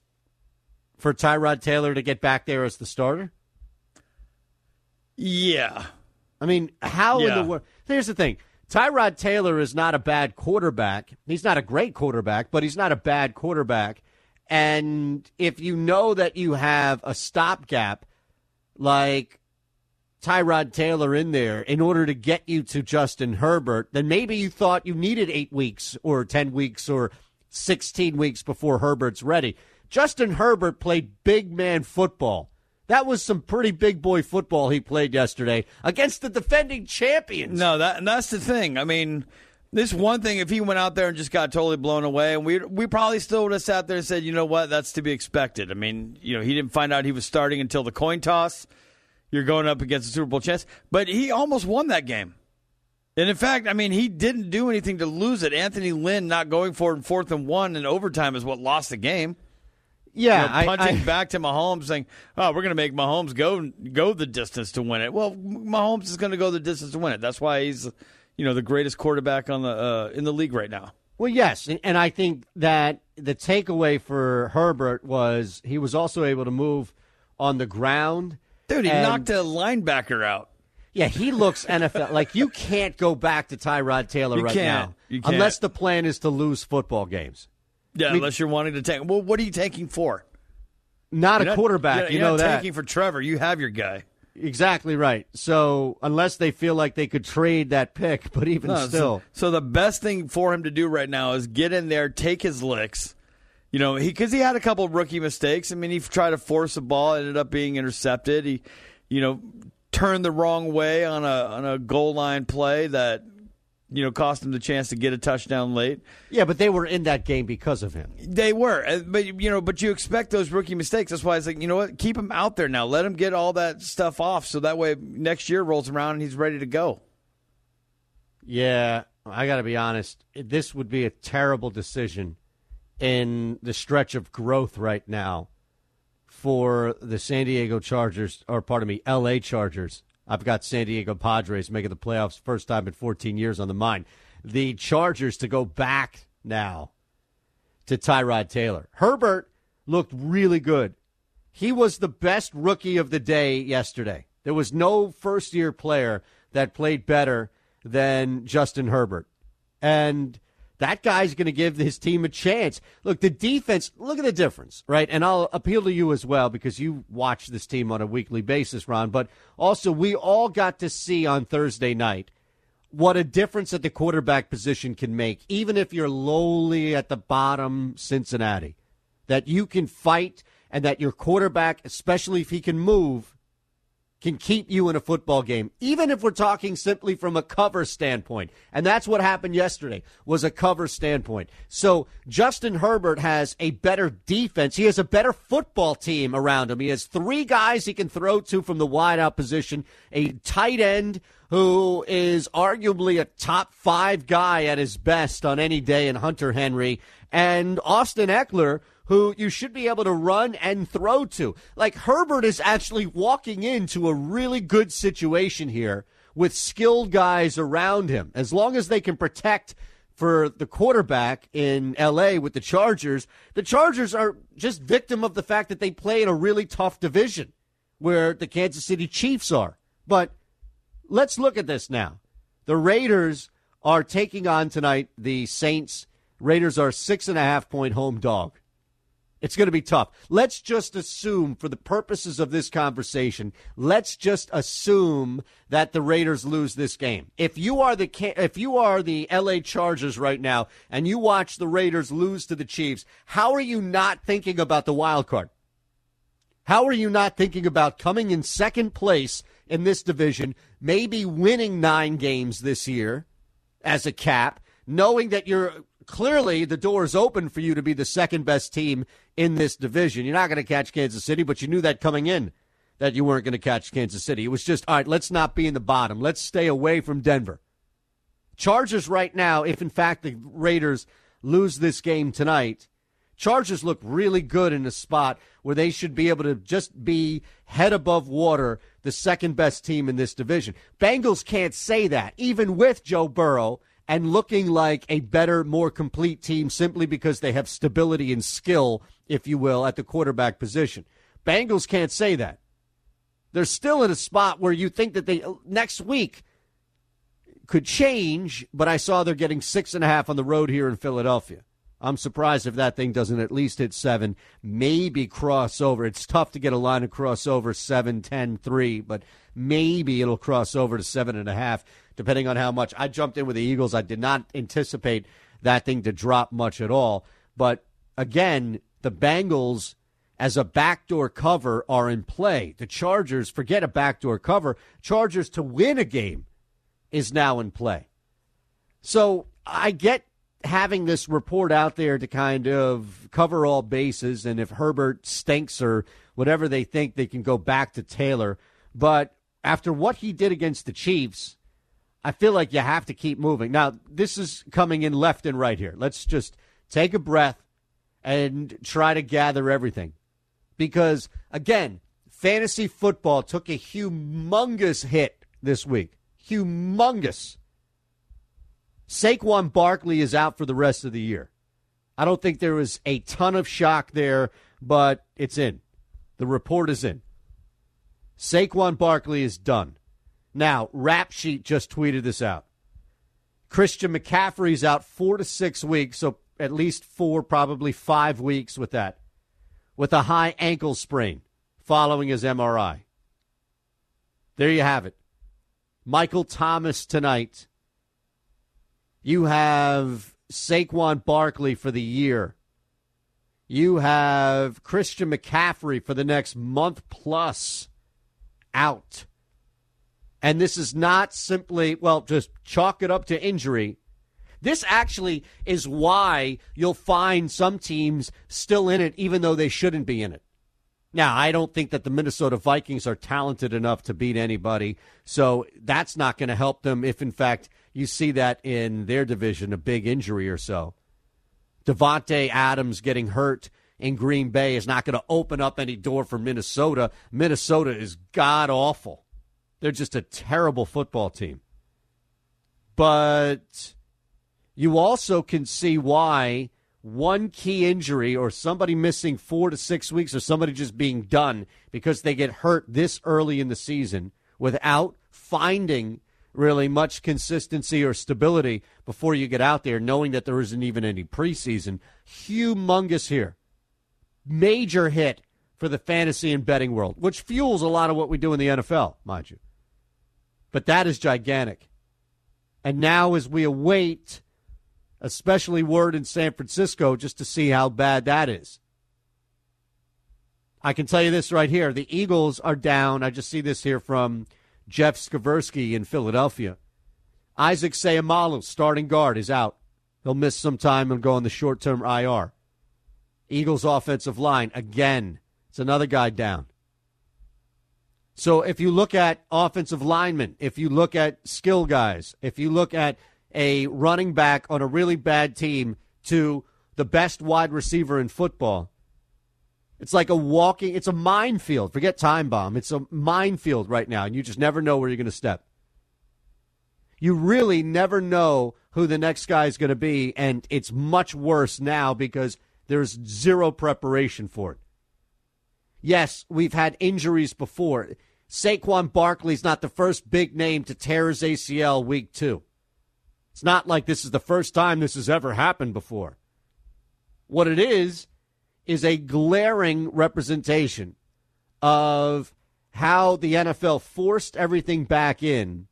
For Tyrod Taylor to get back there as the starter? Yeah. I mean, how in the world? Here's the thing Tyrod Taylor is not a bad quarterback. He's not a great quarterback, but he's not a bad quarterback. And if you know that you have a stopgap like Tyrod Taylor in there in order to get you to Justin Herbert, then maybe you thought you needed eight weeks or 10 weeks or 16 weeks before Herbert's ready. Justin Herbert played big man football. That was some pretty big boy football he played yesterday against the defending champions. No, that that's the thing. I mean, this one thing if he went out there and just got totally blown away, and we we probably still would have sat there and said, you know what, that's to be expected. I mean, you know, he didn't find out he was starting until the coin toss. You're going up against the Super Bowl chance, but he almost won that game. And in fact, I mean, he didn't do anything to lose it. Anthony Lynn not going for it in fourth and one in overtime is what lost the game. Yeah, You know, I- punting I- back to Mahomes, saying, "Oh, we're going to make Mahomes go go the distance to win it." Well, Mahomes is going to go the distance to win it. That's why he's, you know, the greatest quarterback on the uh, in the league right now. Well, yes, and, and I think that the takeaway for Herbert was he was also able to move on the ground. Dude, he and- knocked a linebacker out. Yeah, he looks NFL. like you can't go back to Tyrod Taylor You right now You can't. unless the plan is to lose football games. Yeah, I mean- unless you're wanting to take. Well, what are you taking for? Not You're a quarterback, you're- you know not that. taking for Trevor. You have your guy. Exactly right. So unless they feel like they could trade that pick, [laughs] but even No, so- still, So, the best thing for him to do right now is get in there, take his licks. You know, he because he had a couple of rookie mistakes. I mean, he tried to force a ball, ended up being intercepted. He, you know, turned the wrong way on a on a goal line play that you know cost him the chance to get a touchdown late. yeah, but they were in that game because of him. They were, but you know, but you expect those rookie mistakes. That's why it's like, you know what, keep him out there now. Let him get all that stuff off, so that way next year rolls around and he's ready to go. Yeah, I got to be honest. This would be a terrible decision in the stretch of growth right now for the San Diego Chargers, or pardon me, L.A. Chargers. I've got San Diego Padres making the playoffs first time in 14 years on the mind. The Chargers to go back now to Tyrod Taylor. Herbert looked really good. He was the best rookie of the day yesterday. There was no first year player that played better than Justin Herbert. And that guy's going to give his team a chance. Look, the defense, look at the difference, right? And I'll appeal to you as well because you watch this team on a weekly basis, Ron. But also, we all got to see on Thursday night what a difference at the quarterback position can make, even if you're lowly at the bottom Cincinnati. That you can fight and that your quarterback, especially if he can move, can keep you in a football game, even if we're talking simply from a cover standpoint. And that's what happened yesterday was a cover standpoint. So Justin Herbert has a better defense. He has a better football team around him. He has three guys he can throw to from the wideout position, a tight end who is arguably a top five guy at his best on any day in Hunter Henry, and Austin Ekeler, who you should be able to run and throw to. Like Herbert is actually walking into a really good situation here with skilled guys around him. As long as they can protect for the quarterback in LA with the Chargers, the Chargers are just victim of the fact that they play in a really tough division where the Kansas City Chiefs are. But let's look at this now. The Raiders are taking on tonight the Saints. Raiders are six and a half point home dog. It's going to be tough. Let's just assume, for the purposes of this conversation, let's just assume that the Raiders lose this game. If you are the if you are the LA Chargers right now and you watch the Raiders lose to the Chiefs, how are you not thinking about the wild card? How are you not thinking about coming in second place in this division, maybe winning nine games this year as a cap, knowing that you're clearly the door is open for you to be the second best team in this division? You're not going to catch Kansas City, but you knew that coming in that you weren't going to catch Kansas City. It was just, all right, let's not be in the bottom. Let's stay away from Denver. Chargers right now, if in fact the Raiders lose this game tonight, Chargers look really good in a spot where they should be able to just be head above water, the second best team in this division. Bengals can't say that, even with Joe Burrow and looking like a better, more complete team simply because they have stability and skill, if you will, at the quarterback position. Bengals can't say that. They're still in a spot where you think that they next week could change, but I saw they're getting six and a half on the road here in Philadelphia. I'm surprised if that thing doesn't at least hit seven, maybe cross over. It's tough to get a line of crossover seven, ten, three, but maybe it'll cross over to seven and a half, depending on how much. I jumped in with the Eagles. I did not anticipate that thing to drop much at all. But again, the Bengals as a backdoor cover are in play. The Chargers, forget a backdoor cover. Chargers to win a game is now in play. So I get having this report out there to kind of cover all bases, and if Herbert stinks or whatever they think, they can go back to Taylor. But after what he did against the Chiefs, I feel like you have to keep moving. Now, this is coming in left and right here. Let's just take a breath and try to gather everything. Because, again, fantasy football took a humongous hit this week. Humongous. Saquon Barkley is out for the rest of the year. I don't think there was a ton of shock there, but it's in. The report is in. Saquon Barkley is done. Now, Rap Sheet just tweeted this out. Christian McCaffrey's out four to six weeks, so at least four, probably five weeks with that, with a high ankle sprain following his MRI. There you have it. Michael Thomas tonight. You have Saquon Barkley for the year. You have Christian McCaffrey for the next month plus out. And this is not simply, well, just chalk it up to injury. This actually is why you'll find some teams still in it, even though they shouldn't be in it. Now, I don't think that the Minnesota Vikings are talented enough to beat anybody, so that's not going to help them if, in fact, you see that in their division, a big injury or so. Davante Adams getting hurt in Green Bay is not going to open up any door for Minnesota. Minnesota is god awful. They're just a terrible football team. But you also can see why one key injury or somebody missing four to six weeks or somebody just being done because they get hurt this early in the season without finding really much consistency or stability before you get out there, knowing that there isn't even any preseason. Humongous here. Major hit for the fantasy and betting world, which fuels a lot of what we do in the NFL, mind you. But that is gigantic. And now, as we await, especially word in San Francisco, just to see how bad that is. I can tell you this right here. The Eagles are down. I just see this here from Jeff Skversky in Philadelphia. Isaac Seumalo, starting guard, is out. He'll miss some time and go on the short term IR. Eagles offensive line, again, it's another guy down. So if you look at offensive linemen, if you look at skill guys, if you look at a running back on a really bad team to the best wide receiver in football, it's like a walking, it's a minefield. Forget time bomb. It's a minefield right now, and you just never know where you're going to step. You really never know who the next guy is going to be, and it's much worse now because there's zero preparation for it. Yes, we've had injuries before. Saquon Barkley's not the first big name to tear his ACL week two. It's not like this is the first time this has ever happened before. What it is, is a glaring representation of how the NFL forced everything back in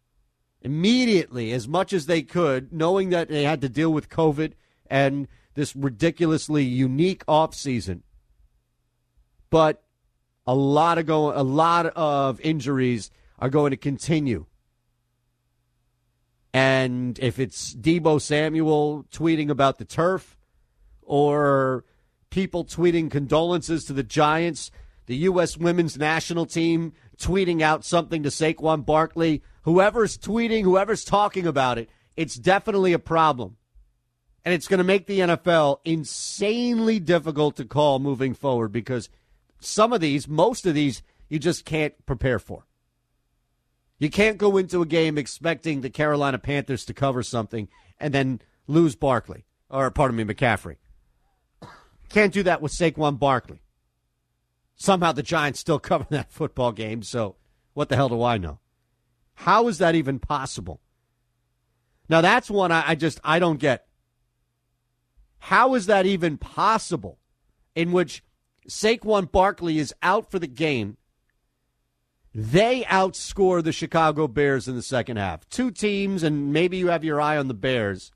immediately as much as they could, knowing that they had to deal with COVID and this ridiculously unique offseason. But A lot of going, a lot of injuries are going to continue. And if it's Deebo Samuel tweeting about the turf, or people tweeting condolences to the Giants, the U.S. women's national team tweeting out something to Saquon Barkley, whoever's tweeting, whoever's talking about it, it's definitely a problem. And it's going to make the NFL insanely difficult to call moving forward because some of these, most of these, you just can't prepare for. You can't go into a game expecting the Carolina Panthers to cover something and then lose Barkley, or pardon me, McCaffrey. Can't do that with Saquon Barkley. Somehow the Giants still [laughs] cover that football game, so what the hell do I know? How is that even possible? Now that's one I, I just I don't get. How is that even possible? In which Saquon Barkley is out for the game. They outscore the Chicago Bears in the second half. Two teams, and maybe you have your eye on the Bears.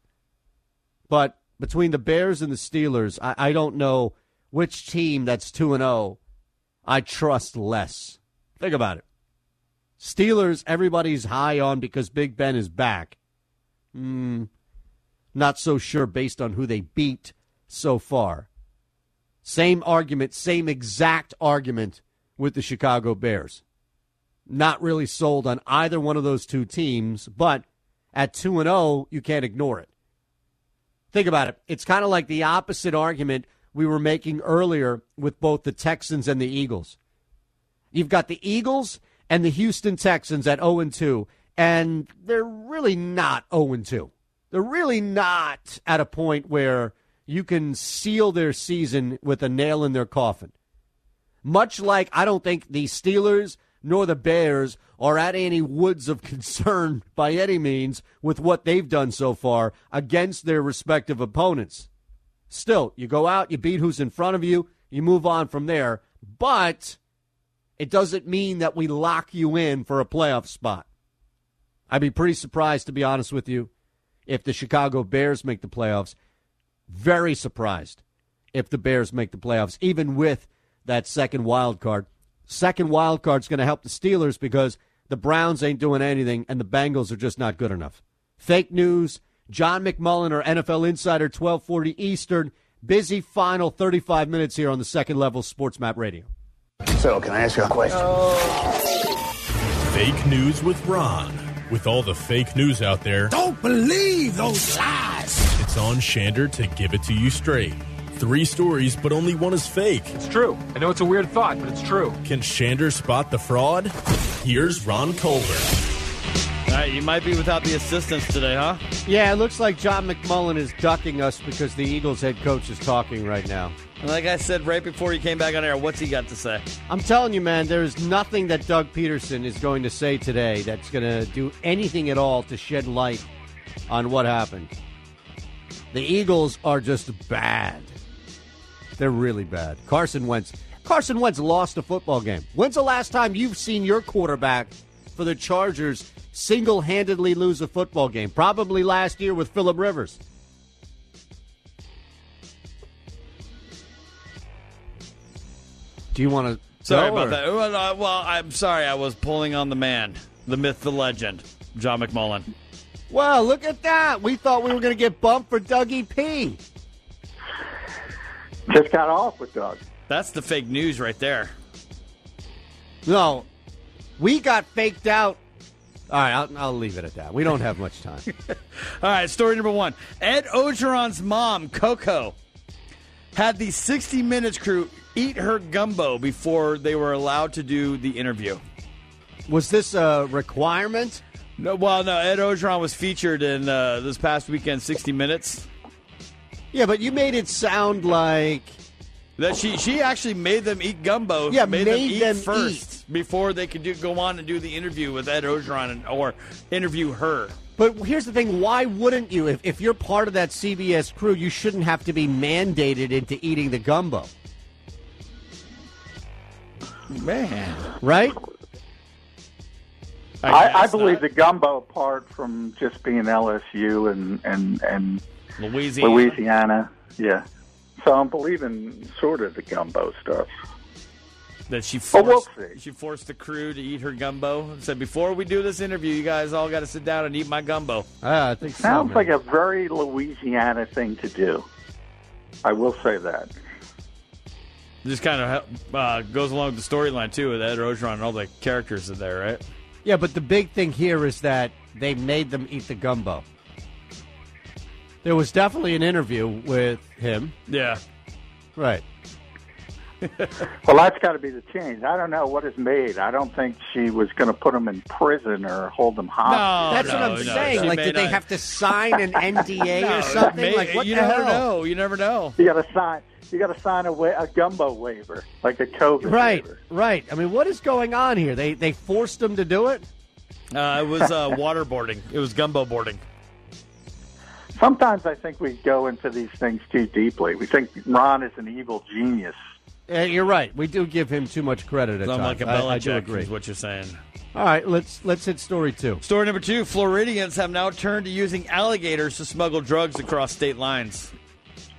But between the Bears and the Steelers, I, I don't know which team that's 2 and 0 I trust less. Think about it. Steelers, everybody's high on because Big Ben is back. Hmm, not so sure based on who they beat so far. Same argument, same exact argument with the Chicago Bears. Not really sold on either one of those two teams, but at 2 and 0, you can't ignore it. Think about it. It's kind of like the opposite argument we were making earlier with both the Texans and the Eagles. You've got the Eagles and the Houston Texans at 0 and 2, and they're really not 0 and 2. They're really not at a point where you can seal their season with a nail in their coffin. Much like I don't think the Steelers nor the Bears are at any woods of [laughs] concern by any means with what they've done so far against their respective opponents. Still, you go out, you beat who's in front of you, you move on from there. But it doesn't mean that we lock you in for a playoff spot. I'd be pretty surprised, to be honest with you, if the Chicago Bears make the playoffs. Very surprised if the Bears make the playoffs, even with that second wild card. Second wild card's going to help the Steelers because the Browns ain't doing anything and the Bengals are just not good enough. Fake news John McMullen, our NFL Insider, 1240 Eastern. Busy final 35 minutes here on the second level Sports Map Radio. So, can I ask you a question? Fake news with Ron. With all the fake news out there, Don't believe those lies. it's on Shander to give it to you straight. Three stories, but only one is fake. It's true. I know it's a weird thought, but it's true. Can Shander spot the fraud? Here's Ron Colbert. All right, you might be without the assistance today, huh? Yeah, it looks like John McMullen is ducking us because the Eagles head coach is talking right now. And like I said right before you came back on air, what's he got to say? I'm telling you, man, there's nothing that Doug Pederson is going to say today that's going to do anything at all to shed light on what happened. The Eagles are just bad. They're really bad. Carson Wentz. Carson Wentz lost a football game. When's the last time you've seen your quarterback for the Chargers single handedly lose a football game? Probably last year with Philip Rivers. Do you want to? Sorry about or- that. Well, uh, well, I'm sorry. I was pulling on the man, the myth, the legend, John McMullen. Well, look at that. We thought we were going to get bumped for Dougie P. Just got off with Doug. That's the fake news right there. No, we got faked out. All right, I'll, I'll leave it at that. We don't have much time. [laughs] All right, story number one. Ed Orgeron's mom, Coco, had the 60 Minutes crew eat her gumbo before they were allowed to do the interview. Was this a requirement? No, well, no. Ed Orgeron was featured in uh, this past weekend, 60 Minutes. Yeah, but you made it sound like That she she actually made them eat gumbo. Yeah, made, them made eat them first before they could do, go on and do the interview with Ed Orgeron and, or interview her. But here's the thing: why wouldn't you? If, if you're part of that CBS crew, you shouldn't have to be mandated into eating the gumbo, Man, right? I, I guess believe not. the gumbo, part from just being LSU and and and Louisiana. Louisiana, yeah. So I'm believing sort of the gumbo stuff. that she Well, forced we'll she forced the crew to eat her gumbo. and Said before we do this interview, you guys all got to sit down and eat my gumbo. Ah, I think. Sounds man. like a very Louisiana thing to do. I will say that. Just kind of uh, goes along with the storyline too with Ed Orgeron and all the characters in there, right? Yeah, but the big thing here is that they made them eat the gumbo. There was definitely an interview with him. Yeah. Right. Well, that's got to be the change. I don't know what is made. I don't think she was going to put them in prison or hold them hostage. That's what I'm no, saying. she Like, may did they have to sign an [laughs] NDA No, or something? may- like, what you the never hell? know. You never know. You got to sign. You got to sign a, wa- a gumbo waiver, like a COVID Right, waiver. right. I mean, what is going on here? They they forced them to do it. Uh, it was uh, [laughs] waterboarding. It was gumbo boarding. Sometimes I think we go into these things too deeply. We think Ron is an evil genius. Uh, you're right. We do give him too much credit at So I'm times. like a I, I do agree. is what you're saying. All right, let's let's hit story two. Story number two: Floridians have now turned to using alligators to smuggle drugs across state lines.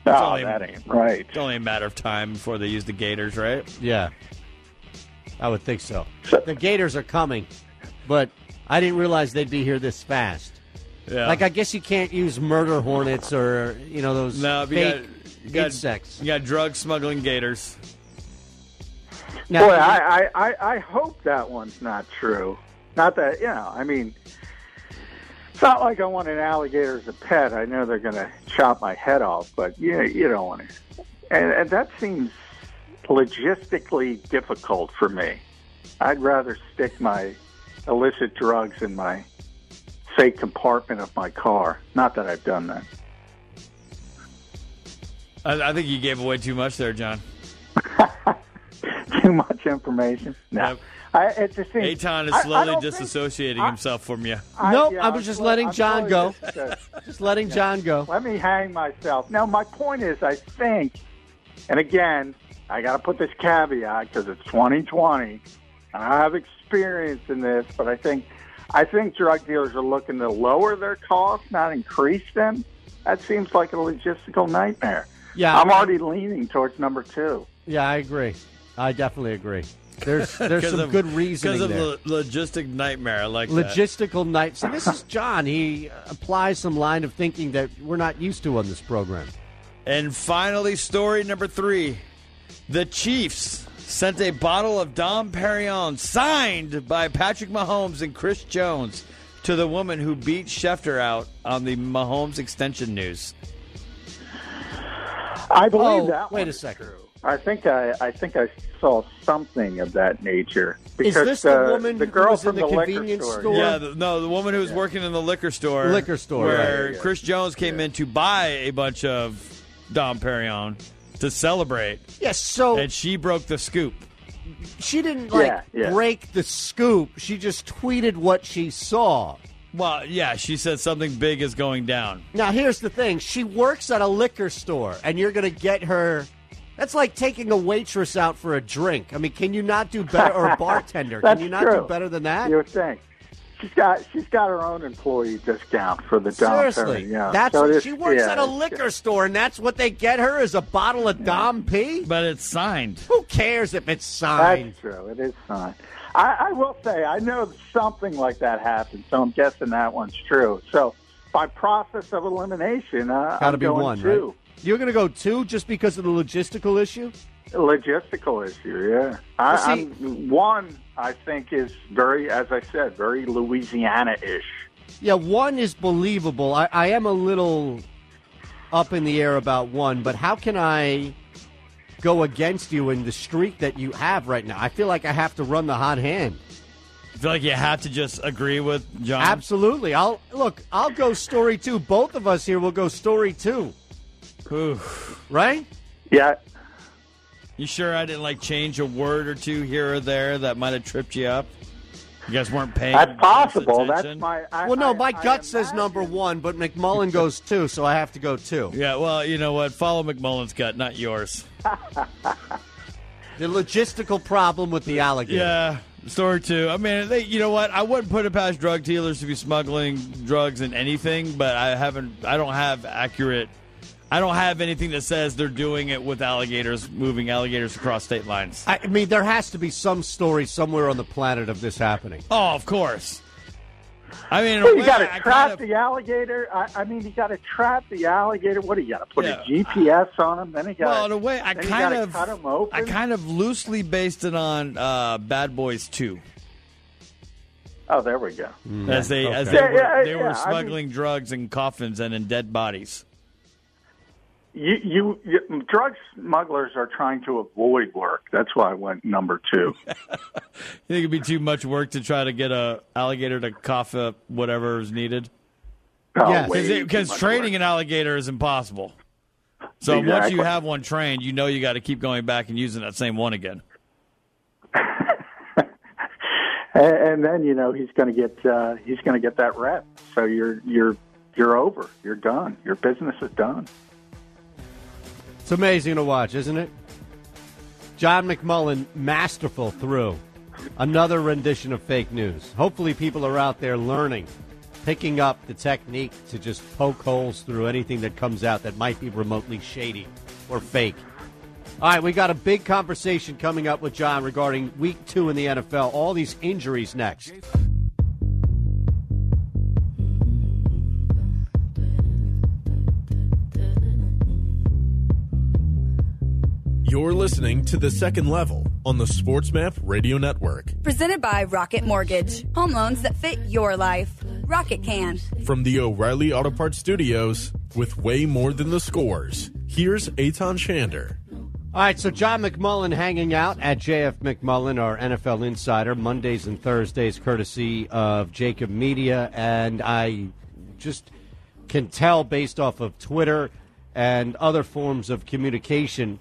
Oh, only- that ain't right. It's only a matter of time before they use the gators, right? Yeah, I would think so. The Gators are coming, but I didn't realize they'd be here this fast. Yeah. Like I guess you can't use murder hornets or you know those no, but you fake got, you got insects. You got drug smuggling gators. Now, Boy, I, I, I, I hope that one's not true. Not that you know. I mean, it's not like I want an alligator as a pet. I know they're going to chop my head off, but you you don't want to. And, and that seems logistically difficult for me. I'd rather stick my illicit drugs in my safe compartment of my car. Not that I've done that. I, I think you gave away too much there, John. [laughs] Too much information. No, Yep. I, it just seems. Eytan is I- I slowly think- disassociating I- himself from you. I- nope, yeah, I was I'm just slow- letting I'm John go. just, Just letting John go. Let me hang myself. Now, my point is, I think, and again, I got to put this caveat because it's 2020. and I have experience in this, but I think, I think drug dealers are looking to lower their costs, not increase them. That seems like a logistical nightmare. Yeah, I'm already leaning towards number two. Yeah, I agree. I definitely agree. There's [laughs] there's 'Cause some of- good reasoning because of there. the logistic nightmare. I like that. Logistical night. So this is John. He applies some line of thinking that we're not used to on this program. And finally, story number three: the Chiefs sent a bottle of Dom Perignon, signed by Patrick Mahomes and Chris Jones, to the woman who beat Schefter out on the Mahomes extension news. I believe Oh, that. wait one a second. I think I, I think I saw something of that nature. Is Because this the uh, woman the who girl was in from the liquor convenience store? store? Yeah, the, no, the woman who was working in the liquor store, Liquor store, where right, yeah. Chris Jones came in to buy a bunch of Dom Perignon to celebrate, Yes. So and she broke the scoop. she didn't like Yeah, yeah. break the scoop. She just tweeted what she saw. Well, yeah, she said something big is going down. Now here's the thing: she works at a liquor store, and you're going to get her. That's like taking a waitress out for a drink. I mean, can you not do better, or a [laughs] bartender? can you not true. do better than that? You're think. She's got she's got her own employee discount for the Dom Seriously, Perignon. that's So she works yeah, at a it's- liquor store, and that's what they get her is a bottle of Dom P. But it's signed. Who cares if it's signed? That's true. It is signed. I, I will say I know something like that happened, so I'm guessing that one's true. So by process of elimination, uh, Got to I'm be going one, two. right? You're going to go two just because of the logistical issue. logistical issue. Yeah, I, Well, see- I'm, one I think is very, as I said, very Louisiana-ish. Yeah, one is believable. I, I am a little up in the air about one, but how can I go against you in the streak that you have right now? I feel like I have to run the hot hand. I feel like you have to just agree with John. Absolutely. I'll look. I'll go story two. Both of us here will go story two. Oof. Right? Yeah, You sure I didn't like change a word or two here or there that might have tripped you up? You guys weren't paying. that's possible. That's my. I, Well, no, I- my I gut says number one, but McMullen goes two, so I have to go two. Yeah, well, you know what? Follow McMullen's gut, not yours. [laughs] The logistical problem with the alligator. Yeah, story two. I mean, they, you know what? I wouldn't put it past drug dealers to be smuggling drugs and anything, but I haven't. I don't have accurate I don't have anything that says they're doing it with alligators, moving alligators across state lines. I mean, there has to be some story somewhere on the planet of this happening. Oh, of course. I mean, Well, you way, got to trap kind of- the alligator. I, I mean, you got to trap the alligator. What do you got to put Yeah. a GPS on him? Then you got. Well, in a way, I kind of, cut him open. I kind of loosely based it on uh, Bad Boys Two. Oh, there we go. as they as they Yeah, were, yeah, they yeah, were I smuggling drugs in coffins and in dead bodies. You, you, you, drug smugglers are trying to avoid work. That's why I went number two. [laughs] You think it'd be too much work to try to get a alligator to cough up whatever is needed? Oh, Yes. Because training work. an alligator is impossible. So once you have one trained, you know you got to keep going back and using that same one again. [laughs] and, and then you know he's going to get uh, he's going to get that rep. So you're you're you're over. You're done. Your business is done. It's amazing to watch, isn't it? John McMullen, masterful through another rendition of fake news. Hopefully, people are out there learning, picking up the technique to just poke holes through anything that comes out that might be remotely shady or fake. All right, we got a big conversation coming up with John regarding week two in the NFL, all these injuries next. You're listening to the second level on the SportsMap Radio Network Presented by Rocket Mortgage. Home loans that fit your life. Rocket can. from the O'Reilly Auto Parts Studios with way more than the scores. Here's Eytan Shander. All right, so John McMullen hanging out at JF McMullen, our NFL insider, Mondays and Thursdays, courtesy of JAKIB Media. And I just can tell based off of Twitter and other forms of communication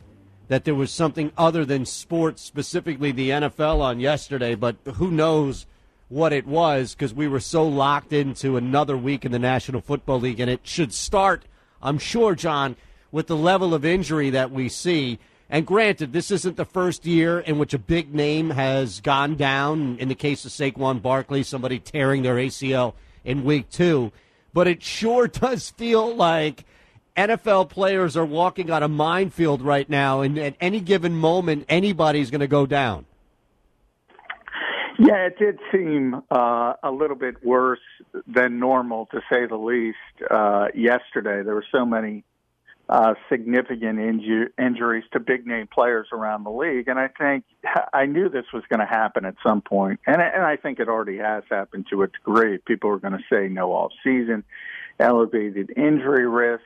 that there was something other than sports, specifically the NFL, on yesterday. But who knows what it was because we were so locked into another week in the National Football League. And it should start, I'm sure, John, with the level of injury that we see. And granted, this isn't the first year in which a big name has gone down. In the case of Saquon Barkley, somebody tearing their ACL in week two. But it sure [laughs] does feel like NFL players are walking on a minefield right now, and at any given moment, anybody's going to go down. Yeah, it did seem uh, a little bit worse than normal, to say the least. Uh, yesterday, there were so many uh, significant inju- injuries to big name players around the league, and I think I knew this was going to happen at some point, and and I think it already has happened to a degree. People are going to say no off season, elevated injury risk.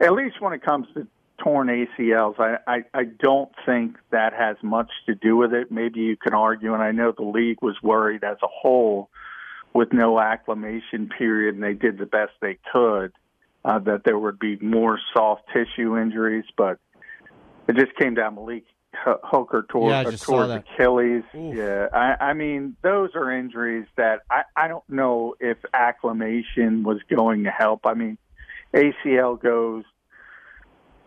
At least when it comes to torn ACLs, I, I, I don't think that has much to do with it. Maybe you can argue, and I know the league was worried as a whole with no acclimation period, and they did the best they could, uh, that there would be more soft tissue injuries, but it just came down Malik Hooker toward, Yeah, uh, towards. Achilles. Oof. Yeah, I, I mean, those are injuries that I, I don't know if acclimation was going to help. I mean, ACL goes.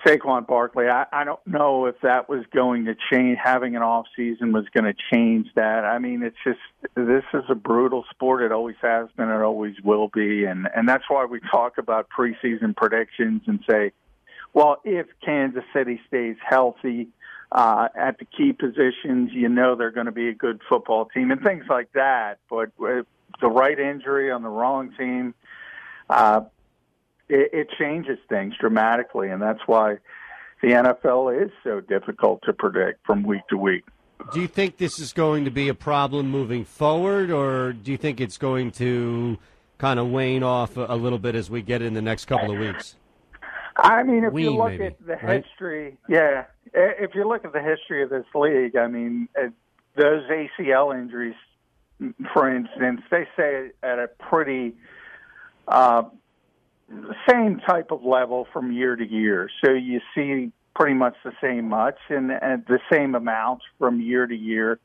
Saquon Barkley, I, I don't know if that was going to change. Having an off season was going to change that. I mean, it's just this is a brutal sport. It always has been. It always will be, and and that's why we talk about preseason predictions and say, well, if Kansas City stays healthy uh, at the key positions, you know they're going to be a good football team and things like that. But the right injury on the wrong team, uh, it, it changes things dramatically, and that's why the NFL is so difficult to predict from week to week. Do you think this is going to be a problem moving forward, or do you think it's going to kind of wane off a, little bit as we get in the next couple of weeks? I mean, if you look maybe, at the right? history, yeah, if you look at the history of this league, I mean, uh, those ACL injuries, for instance, they say at a pretty uh, same type of level from year to year. So you see pretty much the same much and, and the same amount from year to year.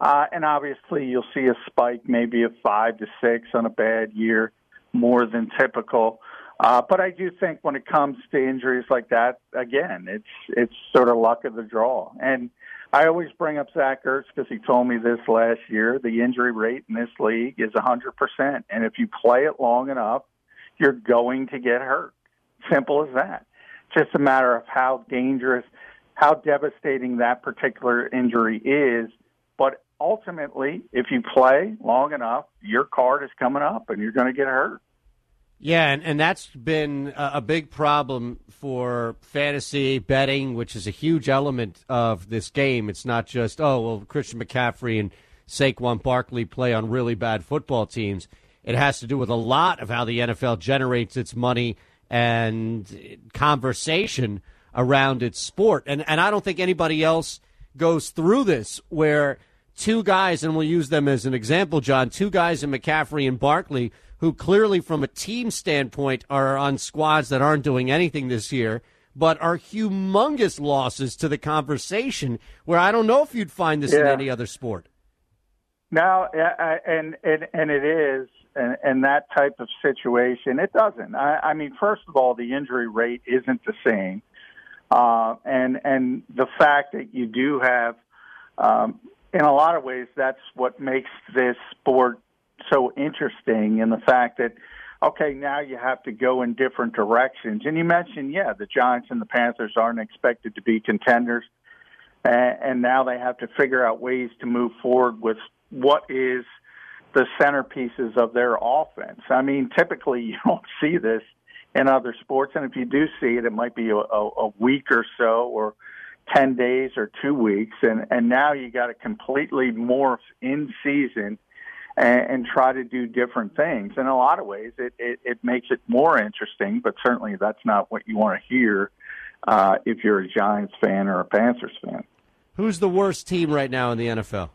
Uh, and obviously, you'll see a spike, maybe of five to six on a bad year, more than typical. Uh, but I do think when it comes to injuries like that, again, it's it's sort of luck of the draw. And I always bring up Zach Ertz because he told me this last year. The injury rate in this league is 100%, and if you play it long enough, you're going to get hurt. Simple as that. just a matter of how dangerous, how devastating that particular injury is. But ultimately, if you play long enough, your card is coming up and you're going to get hurt. Yeah, and, and that's been a, big problem for fantasy betting, which is a huge element of this game. It's not just, oh, well, Christian McCaffrey and Saquon Barkley play on really bad football teams. It has to do with a lot of how the NFL generates its money and conversation around its sport. And and I don't think anybody else goes through this where two guys, and we'll use them as an example, John, two guys in McCaffrey and Barkley, who clearly from a team standpoint are on squads that aren't doing anything this year, but are humongous losses to the conversation where I don't know if you'd find this in any other sport. No, I- and and and it is, and, and that type of situation, it doesn't. I, I mean, first of all, the injury rate isn't the same, uh, and and the fact that you do have, um, in a lot of ways, that's what makes this sport so interesting. In the fact that, okay, now you have to go in different directions. And you mentioned, yeah, the Giants and the Panthers aren't expected to be contenders and, and now they have to figure out ways to move forward with what is the centerpieces of their offense. I mean, typically [laughs] you don't see this in other sports, and if you do see it, it might be a, a, week or so, or ten days or two weeks, and and now you got to completely morph in season. And, and try to do different things. In a lot of ways, it, it, it makes it more interesting, but certainly that's not what you want to hear uh, if you're a Giants fan or a Panthers fan. Who's the worst team right now in the NFL?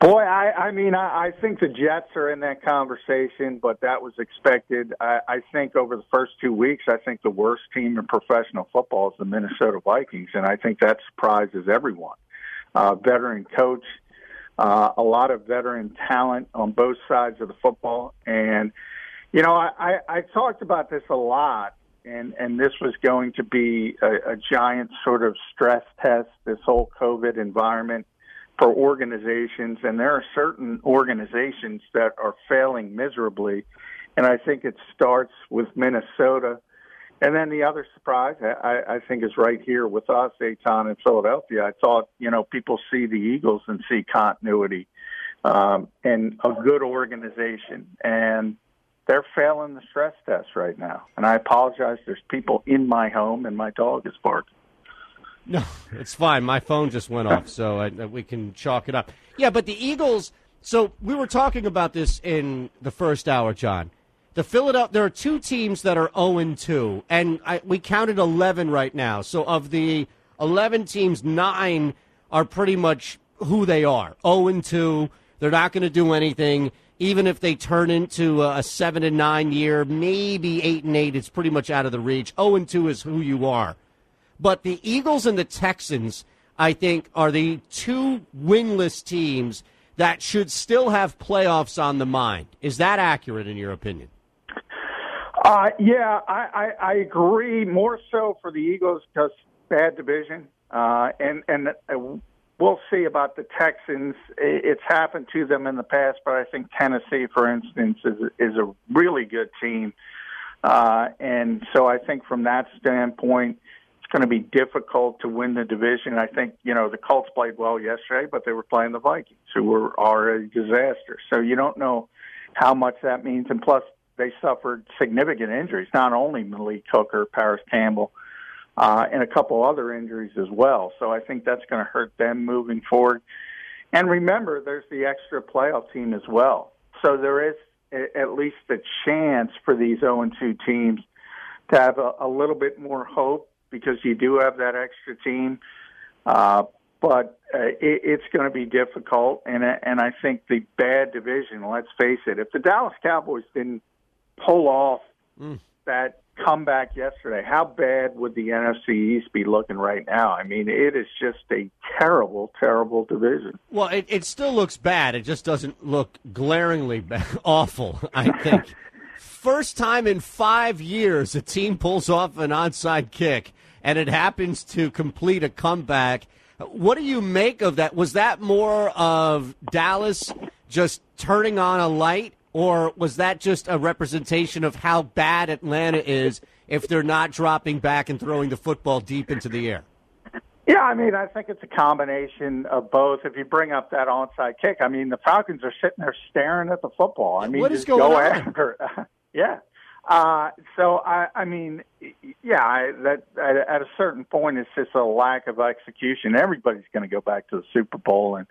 Boy, I, I mean, I, I think the Jets are in that conversation, but that was expected. I, I think over the first two weeks, I think the worst team in professional football is the Minnesota Vikings, and I think that surprises everyone. Uh, veteran coach, uh, a lot of veteran talent on both sides of the football, and you know, I, I, I talked about this a lot, and and this was going to be a, a giant sort of stress test. This whole COVID environment for organizations, and there are certain organizations that are failing miserably. And I think it starts with Minnesota. And then the other surprise, I, I think, is right here with us, Eytan in Philadelphia. I thought, you know, people see the Eagles and see continuity um, and a good organization. And they're failing the stress test right now. And I apologize. There's people in my home, and my dog is barking. No, it's fine. My phone just went off, so I, uh, we can chalk it up. Yeah, but the Eagles. So we were talking about this in the first hour, John. The Philadelphia. There are two teams that are zero and two, and I, we counted eleven right now. So of the eleven teams, nine are pretty much who they are. Zero and two. They're not going to do anything. Even if they turn into a seven and nine year, maybe eight and eight, it's pretty much out of the reach. Zero and two is who you are. But the Eagles and the Texans, I think, are the two winless teams that should still have playoffs on the mind. Is that accurate in your opinion? Uh, yeah, I, I, I agree. More so for the Eagles because bad division, uh, and and uh, we'll see about the Texans. It's happened to them in the past, but I think Tennessee, for instance, is is a really good team, uh, and so I think from that standpoint, going to be difficult to win the division. I think you know the Colts played well yesterday, but they were playing the Vikings, who were are a disaster. So you don't know how much that means, and plus they suffered significant injuries. Not only Malik Hooker, Parris Campbell, uh, and a couple other injuries as well. So I think that's going to hurt them moving forward. And remember, there's the extra playoff team as well. So there is at least a chance for these 0 and 2 teams to have a, a little bit more hope because you do have that extra team. Uh, but uh, it, it's going to be difficult, and and I think the bad division. Let's face it. If the Dallas Cowboys didn't pull off that comeback yesterday, how bad would the NFC East be looking right now? I mean, it is just a terrible, terrible division. Well, it, it still looks bad. It just doesn't look glaringly bad, [laughs] awful, I think. First time in five years a team pulls off an onside kick and it happens to complete a comeback. What do you make of that? Was that more of Dallas just turning on a light or was that just a representation of how bad Atlanta is if they're not dropping back and throwing the football deep into the air? Yeah, I mean, I think it's a combination of both. If you bring up that onside kick, I mean, the Falcons are sitting there staring at the football. I mean, What is just going go on? after. [laughs] yeah. Uh, so I, I mean, yeah, I, that at, a certain point, it's just a lack of execution. Everybody's going to go back to the Super Bowl and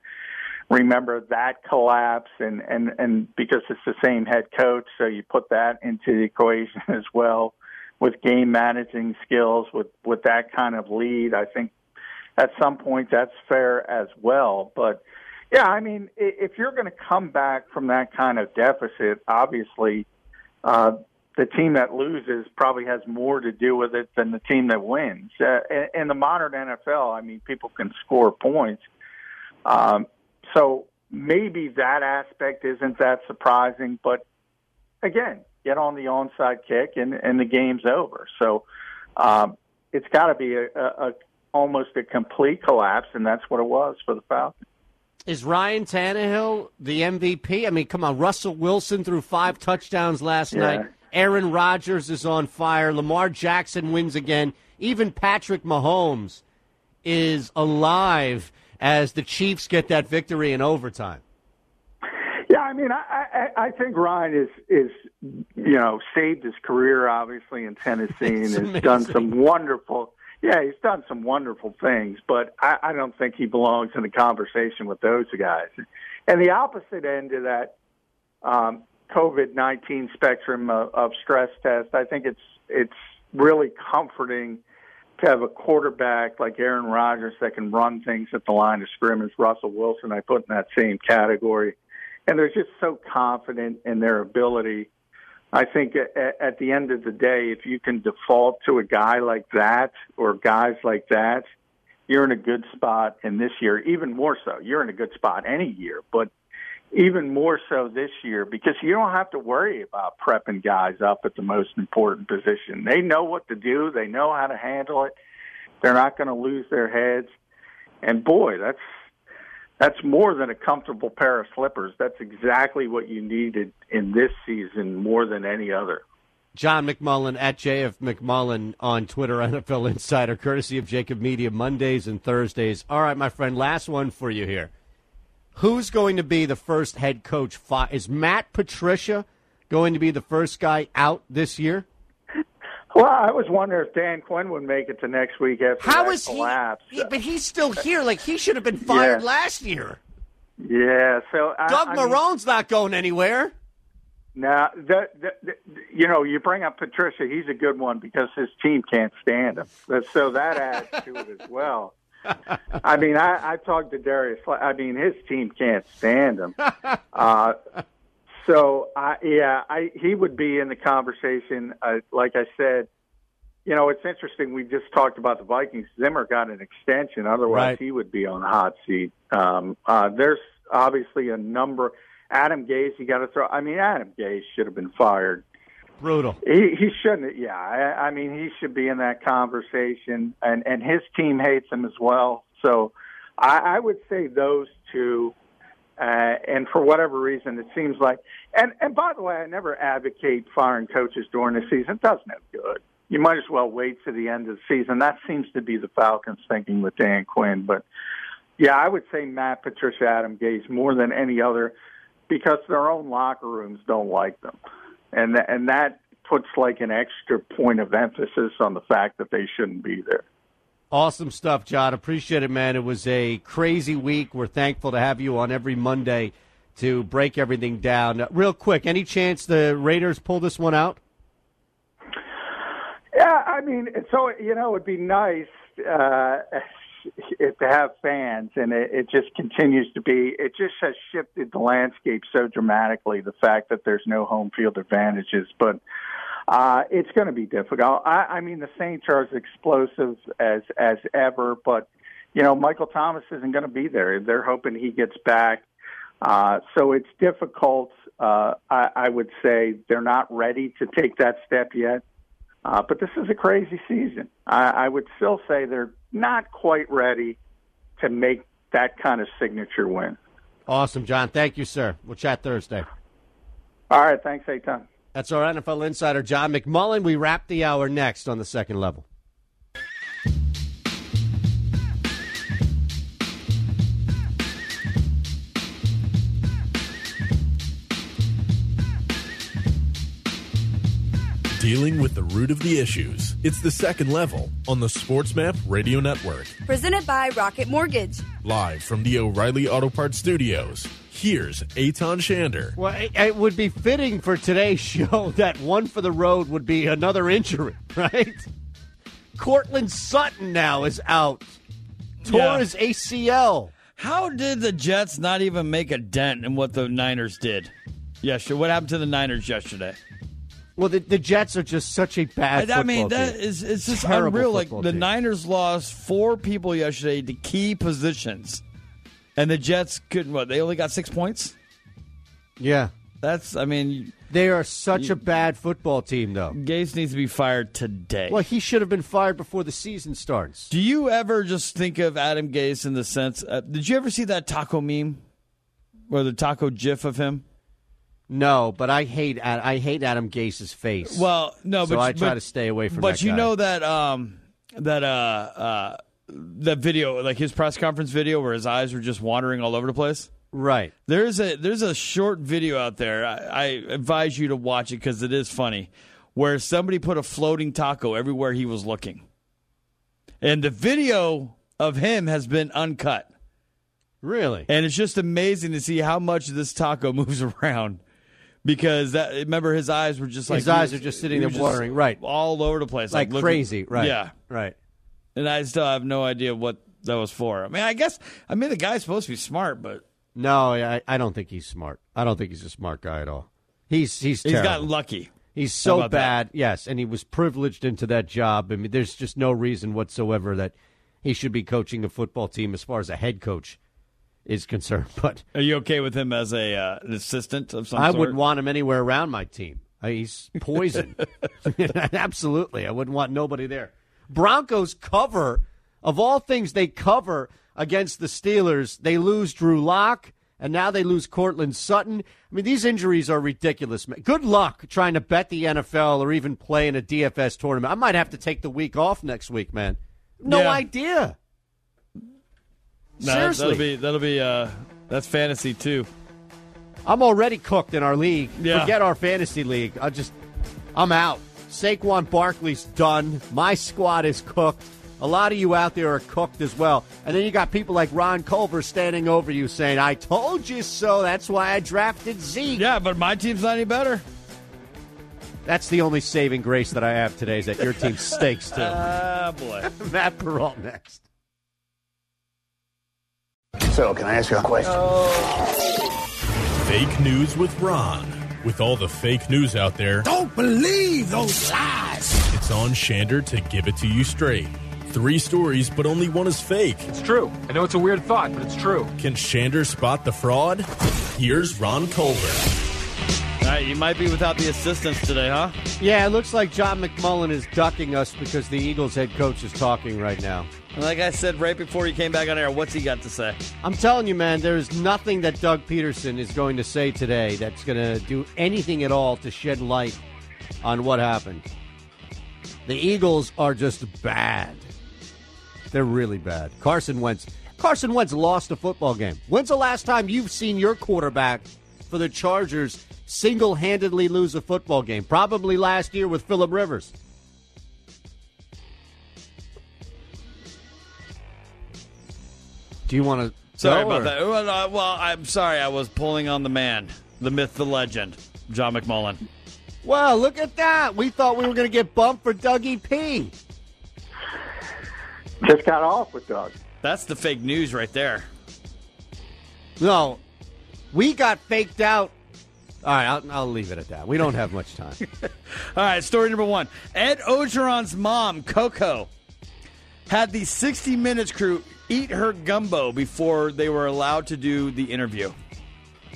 remember that collapse, and and and because it's the same head coach, so you put that into the equation [laughs] as well with game managing skills, with with that kind of lead. I think at some point that's fair as well. But yeah, I mean, if you're going to come back from that kind of deficit, obviously uh, the team that loses probably has more to do with it than the team that wins. Uh, in, in the modern NFL, I mean, people can score points. Um, so maybe that aspect isn't that surprising, but again, get on the onside kick and, and the game's over. So um, it's got to be a, a, a almost a complete collapse, and that's what it was for the Falcons. Is Ryan Tannehill the MVP? I mean, come on, Russell Wilson threw five touchdowns last Yeah. night. Aaron Rodgers is on fire. Lamar Jackson wins again. Even Patrick Mahomes is alive as the Chiefs get that victory in overtime. Yeah, I mean, I, I, I think Ryan is is you know saved his career obviously in Tennessee and has done some wonderful. Yeah, he's done some wonderful things, but I, I don't think he belongs in the conversation with those guys. And the opposite end of that um, COVID nineteen spectrum of, of stress test, I think it's it's really comforting to have a quarterback like Aaron Rodgers that can run things at the line of scrimmage. Russell Wilson, I put in that same category and they're just so confident in their ability. I think at, the end of the day, if you can default to a guy like that or guys like that, you're in a good spot. And this year, even more so, you're in a good spot any year, but even more so this year because you don't have to worry about prepping guys up at the most important position. They know what to do. They know how to handle it. They're not going to lose their heads. And boy, that's that's more than a comfortable pair of slippers. That's exactly what you needed in this season more than any other. John McMullen at JF McMullen on Twitter, [laughs] NFL Insider, courtesy of JAKIB Media, Mondays and Thursdays. All right, my friend, last one for you here. Who's going to be the first head coach? Is Matt Patricia going to be the first guy out this year? Well, I was wondering if Dan Quinn would make it to next week after How is he? collapse. Yeah, but he's still here. Like he should have been [laughs] fired Yeah. last year. Yeah, so I, Doug I mean, not going anywhere. Now, the, the, the, you know, you bring up Patricia. He's a good one because his team can't stand him. So that adds to it as well. I mean, I, I talked to Darius. I mean, his team can't stand him. [laughs] Uh, so, I, yeah, I, he would be in the conversation. Uh, like I said, you know, it's interesting. We just talked about the Vikings. Zimmer got an extension. Otherwise, Right. he would be on the hot seat. Um, uh, there's obviously a number. Adam Gase, you got to throw. I mean, Adam Gase should have been fired. Brutal. He he shouldn't. Yeah, I, I mean, he should be in that conversation, and and his team hates him as well. So, I, I would say those two. Uh, and for whatever reason, it seems like. And and by the way, I never advocate firing coaches during the season. It does no good. You might as well wait to the end of the season. That seems to be the Falcons' thinking with Dan Quinn. But yeah, I would say Matt Patricia, Adam Gase more than any other because their own locker rooms don't like them, and th- and that puts like an extra point of emphasis on the fact that they shouldn't be there. Awesome stuff, John. Appreciate it, man. It was a crazy week. We're thankful to have you on every Monday to break everything down. Real quick, any chance the Raiders pull this one out? Yeah, I mean, so you know, it'd be nice uh, [laughs] to have fans, and it, it just continues to be. It just has shifted the landscape so dramatically. The fact that there's no home field advantages, but uh, it's going to be difficult. I, I mean, the Saints are as explosive as as ever, but you know, Michael Thomas isn't going to be there. They're hoping he gets back. Uh, so it's difficult. Uh, I, I would say they're not ready to take that step yet. Uh, but this is a crazy season. I, I would still say they're not quite ready to make that kind of signature win. Awesome, John. Thank you, sir. We'll chat Thursday. All right, thanks, Eytan. That's our NFL insider, John McMullen. We wrap the hour next on the second level. Dealing with the root of the issues. It's the second level on the SportsMap Radio Network. Presented by Rocket Mortgage. Live from the O'Reilly Auto Parts Studios. Here's Eytan Shander. Well, it, it would be fitting for today's show [laughs] that one for the road would be another injury, [laughs] right? Courtland Sutton now is out. Tore Yeah. his ACL. How did the Jets not even make a dent in what the Niners did? Yesterday, what happened to the Niners yesterday? Well, the, the Jets are just such a bad. I, I mean, football that team. is it's just Terrible unreal. Like football the team. Niners lost four people yesterday to key positions, and the Jets couldn't. What they only got six points. Yeah, That's. I mean, they are such a bad football team, though. Gase needs to be fired today. Well, he should have been fired before the season starts. Do you ever just think of Adam Gase in the sense? Uh, did you ever see that taco meme, or the taco gif of him? No, but I hate I hate Adam Gase's face. Well, no, so but I try but- to stay away from. But you guy. know that um that uh uh that video, like his press conference video, where his eyes were just wandering all over the place. right? There's a there's a short video out there. I, I advise you to watch it because it is funny, where somebody put a floating taco everywhere he was looking, and the video of him has been uncut. Really? And it's just amazing to see how much this taco [laughs] moves around. Because that remember his eyes were just like His eyes he are just sitting there was watering, right. all over the place, Like looking- crazy, right? Yeah, right. And I still have no idea what that was for. I mean, I guess I mean the guy's supposed to be smart, but No, I, I don't think he's smart. I don't think he's a smart guy at all. He's he's he's terrible. got lucky. He's so about that? bad, yes, and he was privileged into that job. I mean, there's just no reason whatsoever that he should be coaching a football team as far as a head coach is concerned. [laughs] But Are you okay with him as a uh, an assistant of some I sort? wouldn't want him anywhere around my team. Uh, He's poison. [laughs] [laughs] Absolutely, I wouldn't want nobody there. Broncos cover of all things they cover against the Steelers. They lose Drew Lock, and now they lose Courtland Sutton. I mean, these injuries are ridiculous. man. Good luck trying to bet the NFL or even play in a DFS tournament. I might have to take the week off next week, man. No Yeah. idea. No, Seriously. that'll be that'll be uh, that's fantasy too. I'm already cooked in our league. Yeah. Forget our fantasy league. I just, I'm out. Saquon Barkley's done. My squad is cooked. A lot of you out there are cooked as well. And then you got people like Ron Culver standing over you saying, I told you so. That's why I drafted Zeke. Yeah, but my team's not any better. That's the only saving grace that I have today is that your team [laughs] stinks too. Ah, boy. [laughs] Matt Peralt next. So, can I ask you a question? Fake news with Ron. With all the fake news out there, Don't believe those lies. it's on Shander to give it to you straight. Three stories, but only one is fake. It's true. I know it's a weird thought, but it's true. Can Shander spot the fraud? Here's Ron Culver. Right, you might be without the assistance today, huh? Yeah, it looks like John McMullen is ducking us because the Eagles head coach is talking right now. Like I said right before he came back on air, what's he got to say? I'm telling you, man, there's nothing that Doug Pederson is going to say today that's going to do anything at all to shed light on what happened. The Eagles are just bad. They're really bad. Carson Wentz. Carson Wentz lost a football game. When's the last time you've seen your quarterback for the Chargers single handedly lose a football game? Probably last year with Philip Rivers. Do you want to? Sorry about that. Well, uh, well, I'm sorry. I was pulling on the man, the myth, the legend, John McMullen. Wow, look at that. We thought we were going to get bumped for Dougie P. Just got off with Doug. That's the fake news right there. No, we got faked out. All right, I'll, I'll leave it at that. We don't have much time. [laughs] All right, story number one. Ed Orgeron's mom, Coco, had the 60 Minutes crew eat her gumbo before they were allowed to do the interview.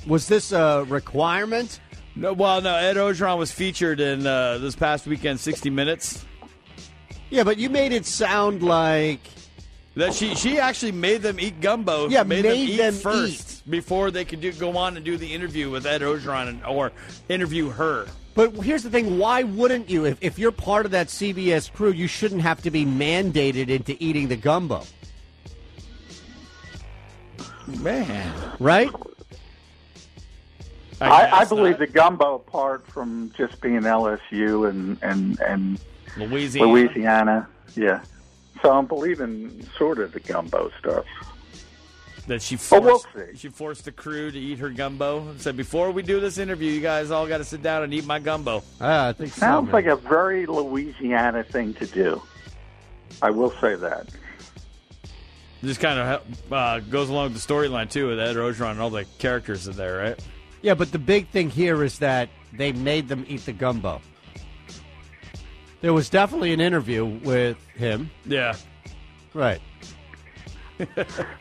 Was this a requirement? No, well, no. Ed Orgeron was featured in uh, this past weekend 60 Minutes. Yeah, but you made it sound like That she she actually made them eat gumbo. Yeah, made, made them eat them first before they could do, go on and do the interview with Ed Orgeron and, or interview her. But here's the thing: why wouldn't you? If, if you're part of that CBS crew, you shouldn't have to be mandated into eating the gumbo, Man, right? I, I guess believe not. the gumbo apart from just being LSU and and and Louisiana. Louisiana, yeah. So I'm believing sort of the gumbo stuff. that she But forced, we'll see. she forced the crew to eat her gumbo and said, "Before we do this interview, you guys all got to sit down and eat my gumbo." Ah, I think Sounds man. like a very Louisiana thing to do. I will say that. Just kind of uh, goes along with the storyline too with Ed Orgeron and all the characters in there, right? Yeah, but the big thing here is that they made them eat the gumbo. There was definitely an interview with him. Yeah. Right. [laughs]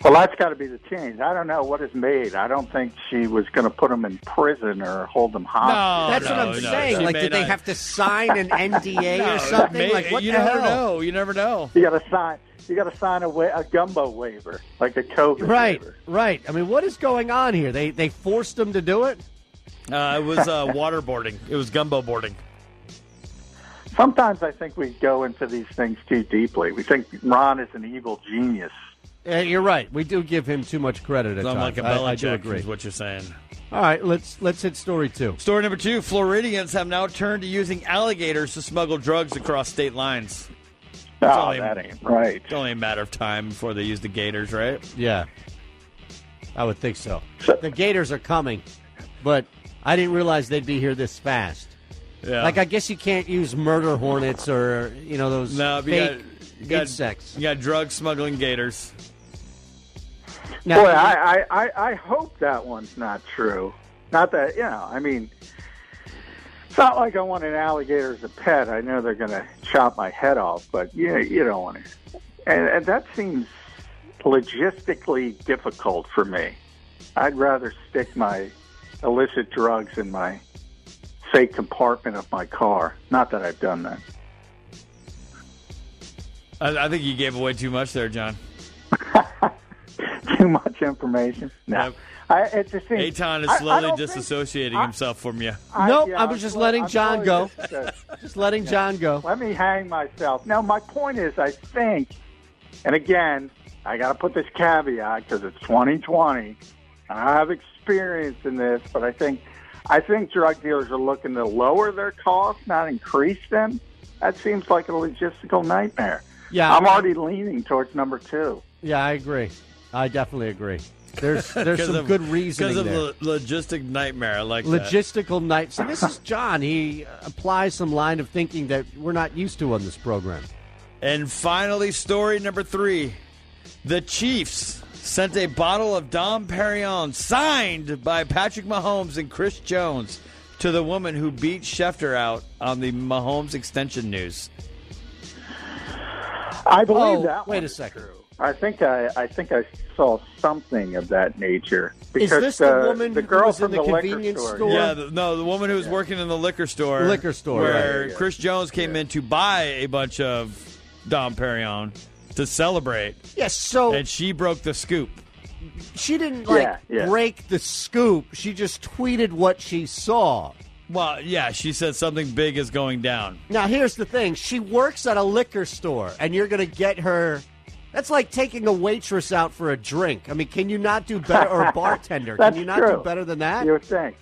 Well, that's got to be the change. I don't know what is made. I don't think she was going to put them in prison or hold them hostage. That's what I'm no, saying. she Like, may did they have to sign an NDA [laughs] No, or something? may- like, what you the never hell? know. You never know. You got to sign. You got to sign a, wa- a gumbo waiver, like a COVID Right, waiver. right. I mean, what is going on here? They they forced them to do it. Uh, it was uh, waterboarding. It was gumbo boarding. Sometimes I think we go into these things too deeply. We think Ron is an evil genius. Uh, you're right. We do give him too much credit at I'm times. like a I, I do agree. is what you're saying. All right, let's let's hit story two. Story number two: Floridians have now turned to using alligators to smuggle drugs across state lines. Oh, only- that ain't right. It's only a matter of time before they use the gators, right? Yeah, I would think so. The Gators are coming, but I didn't realize they'd be here this fast. Yeah. Like, I guess you can't use murder hornets or you know those no, but you fake got, you got insects. You got drug smuggling gators. Now, Boy, I, I, I, I hope that one's not true. Not that you know. I mean, it's not like I want an alligator as a pet. I know they're going to chop my head off, but you you don't want to. And, and that seems logistically difficult for me. I'd rather stick my illicit drugs in my safe compartment of my car. Not that I've done that. I, I think you gave away too much there, John. [laughs] Too much information. No, Yep. I, it just seems. Eytan is I- I slowly disassociating I- himself from you. I- Nope, yeah, I was just letting I'm John go. Just uh, letting John go. Let me hang myself. Now, my point is, I think, and again, I got to put this caveat because it's 2020. and I have experience in this, but I think, I think drug dealers are looking to lower their costs, not increase them. That seems like a logistical nightmare. Yeah, I'm already leaning towards number two. Yeah, I agree. I definitely agree. There's [laughs] there's 'Cause some of- good reasoning because of there. lo- logistic nightmare. I like that. Logistical night. So this is John. He applies some line of thinking that we're not used to on this program. And finally, story number three: the Chiefs sent a bottle of Dom Perignon, signed by Patrick Mahomes and Chris Jones, to the woman who beat Schefter out on the Mahomes extension news. I believe Oh, that. wait a second. I think I, I think I saw something of that nature. Is Because this the woman the who girl was in from the liquor convenience store? store? Yeah, the, no, the woman who was working in the liquor store, Liquor store, where right, yeah. Chris Jones came in to buy a bunch of Dom Perignon to celebrate, Yes. So and she broke the scoop. she didn't like Yeah, yeah. break the scoop. She just tweeted what she saw. Well, yeah, she said something big is going down. Now here's the thing: she works at a liquor store, and you're going to get her. That's like taking a waitress out for a drink. I mean, can you not do better, or a [laughs] bartender? That's can you not true. do better than that? You would think.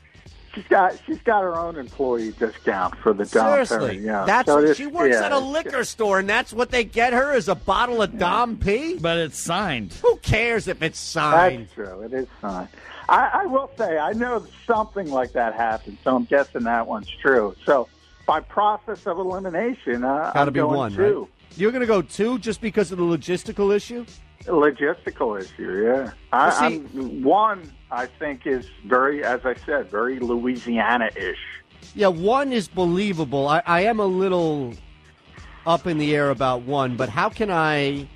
She's got she's got her own employee discount for the Dom Seriously, Perignon. Yeah, that's So what she works yeah, at a liquor store, and that's what they get her is a bottle of Dom P. But it's signed. Who cares if it's signed? That's true. It is signed. I, I will say I know something like that happened, so I'm guessing that one's true. So by process of elimination, uh, Got I'm to be going one, two. right? You're going to go two just because of the logistical issue. logistical issue. Yeah, I, Well, see- I'm, one I think is very, as I said, very Louisiana-ish. Yeah, one is believable. I, I am a little up in the air about one, but how can I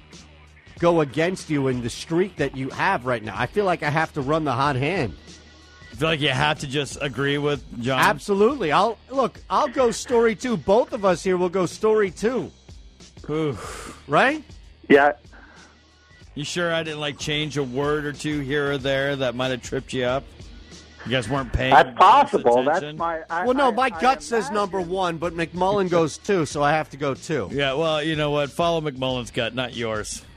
go against you in the streak that you have right now? I feel like I have to run the hot hand. I feel like you have to just agree with John. Absolutely. I'll look. I'll go story two. Both of us here will go story two. Ooh. Right? Yeah, You sure I didn't like change a word or two here or there that might have tripped you up? You guys weren't paying. That's possible. That's my. I, Well, no, my I gut says number one, but McMullen goes two, so I have to go two. Yeah, well, you know what? Follow McMullen's gut, not yours. [laughs]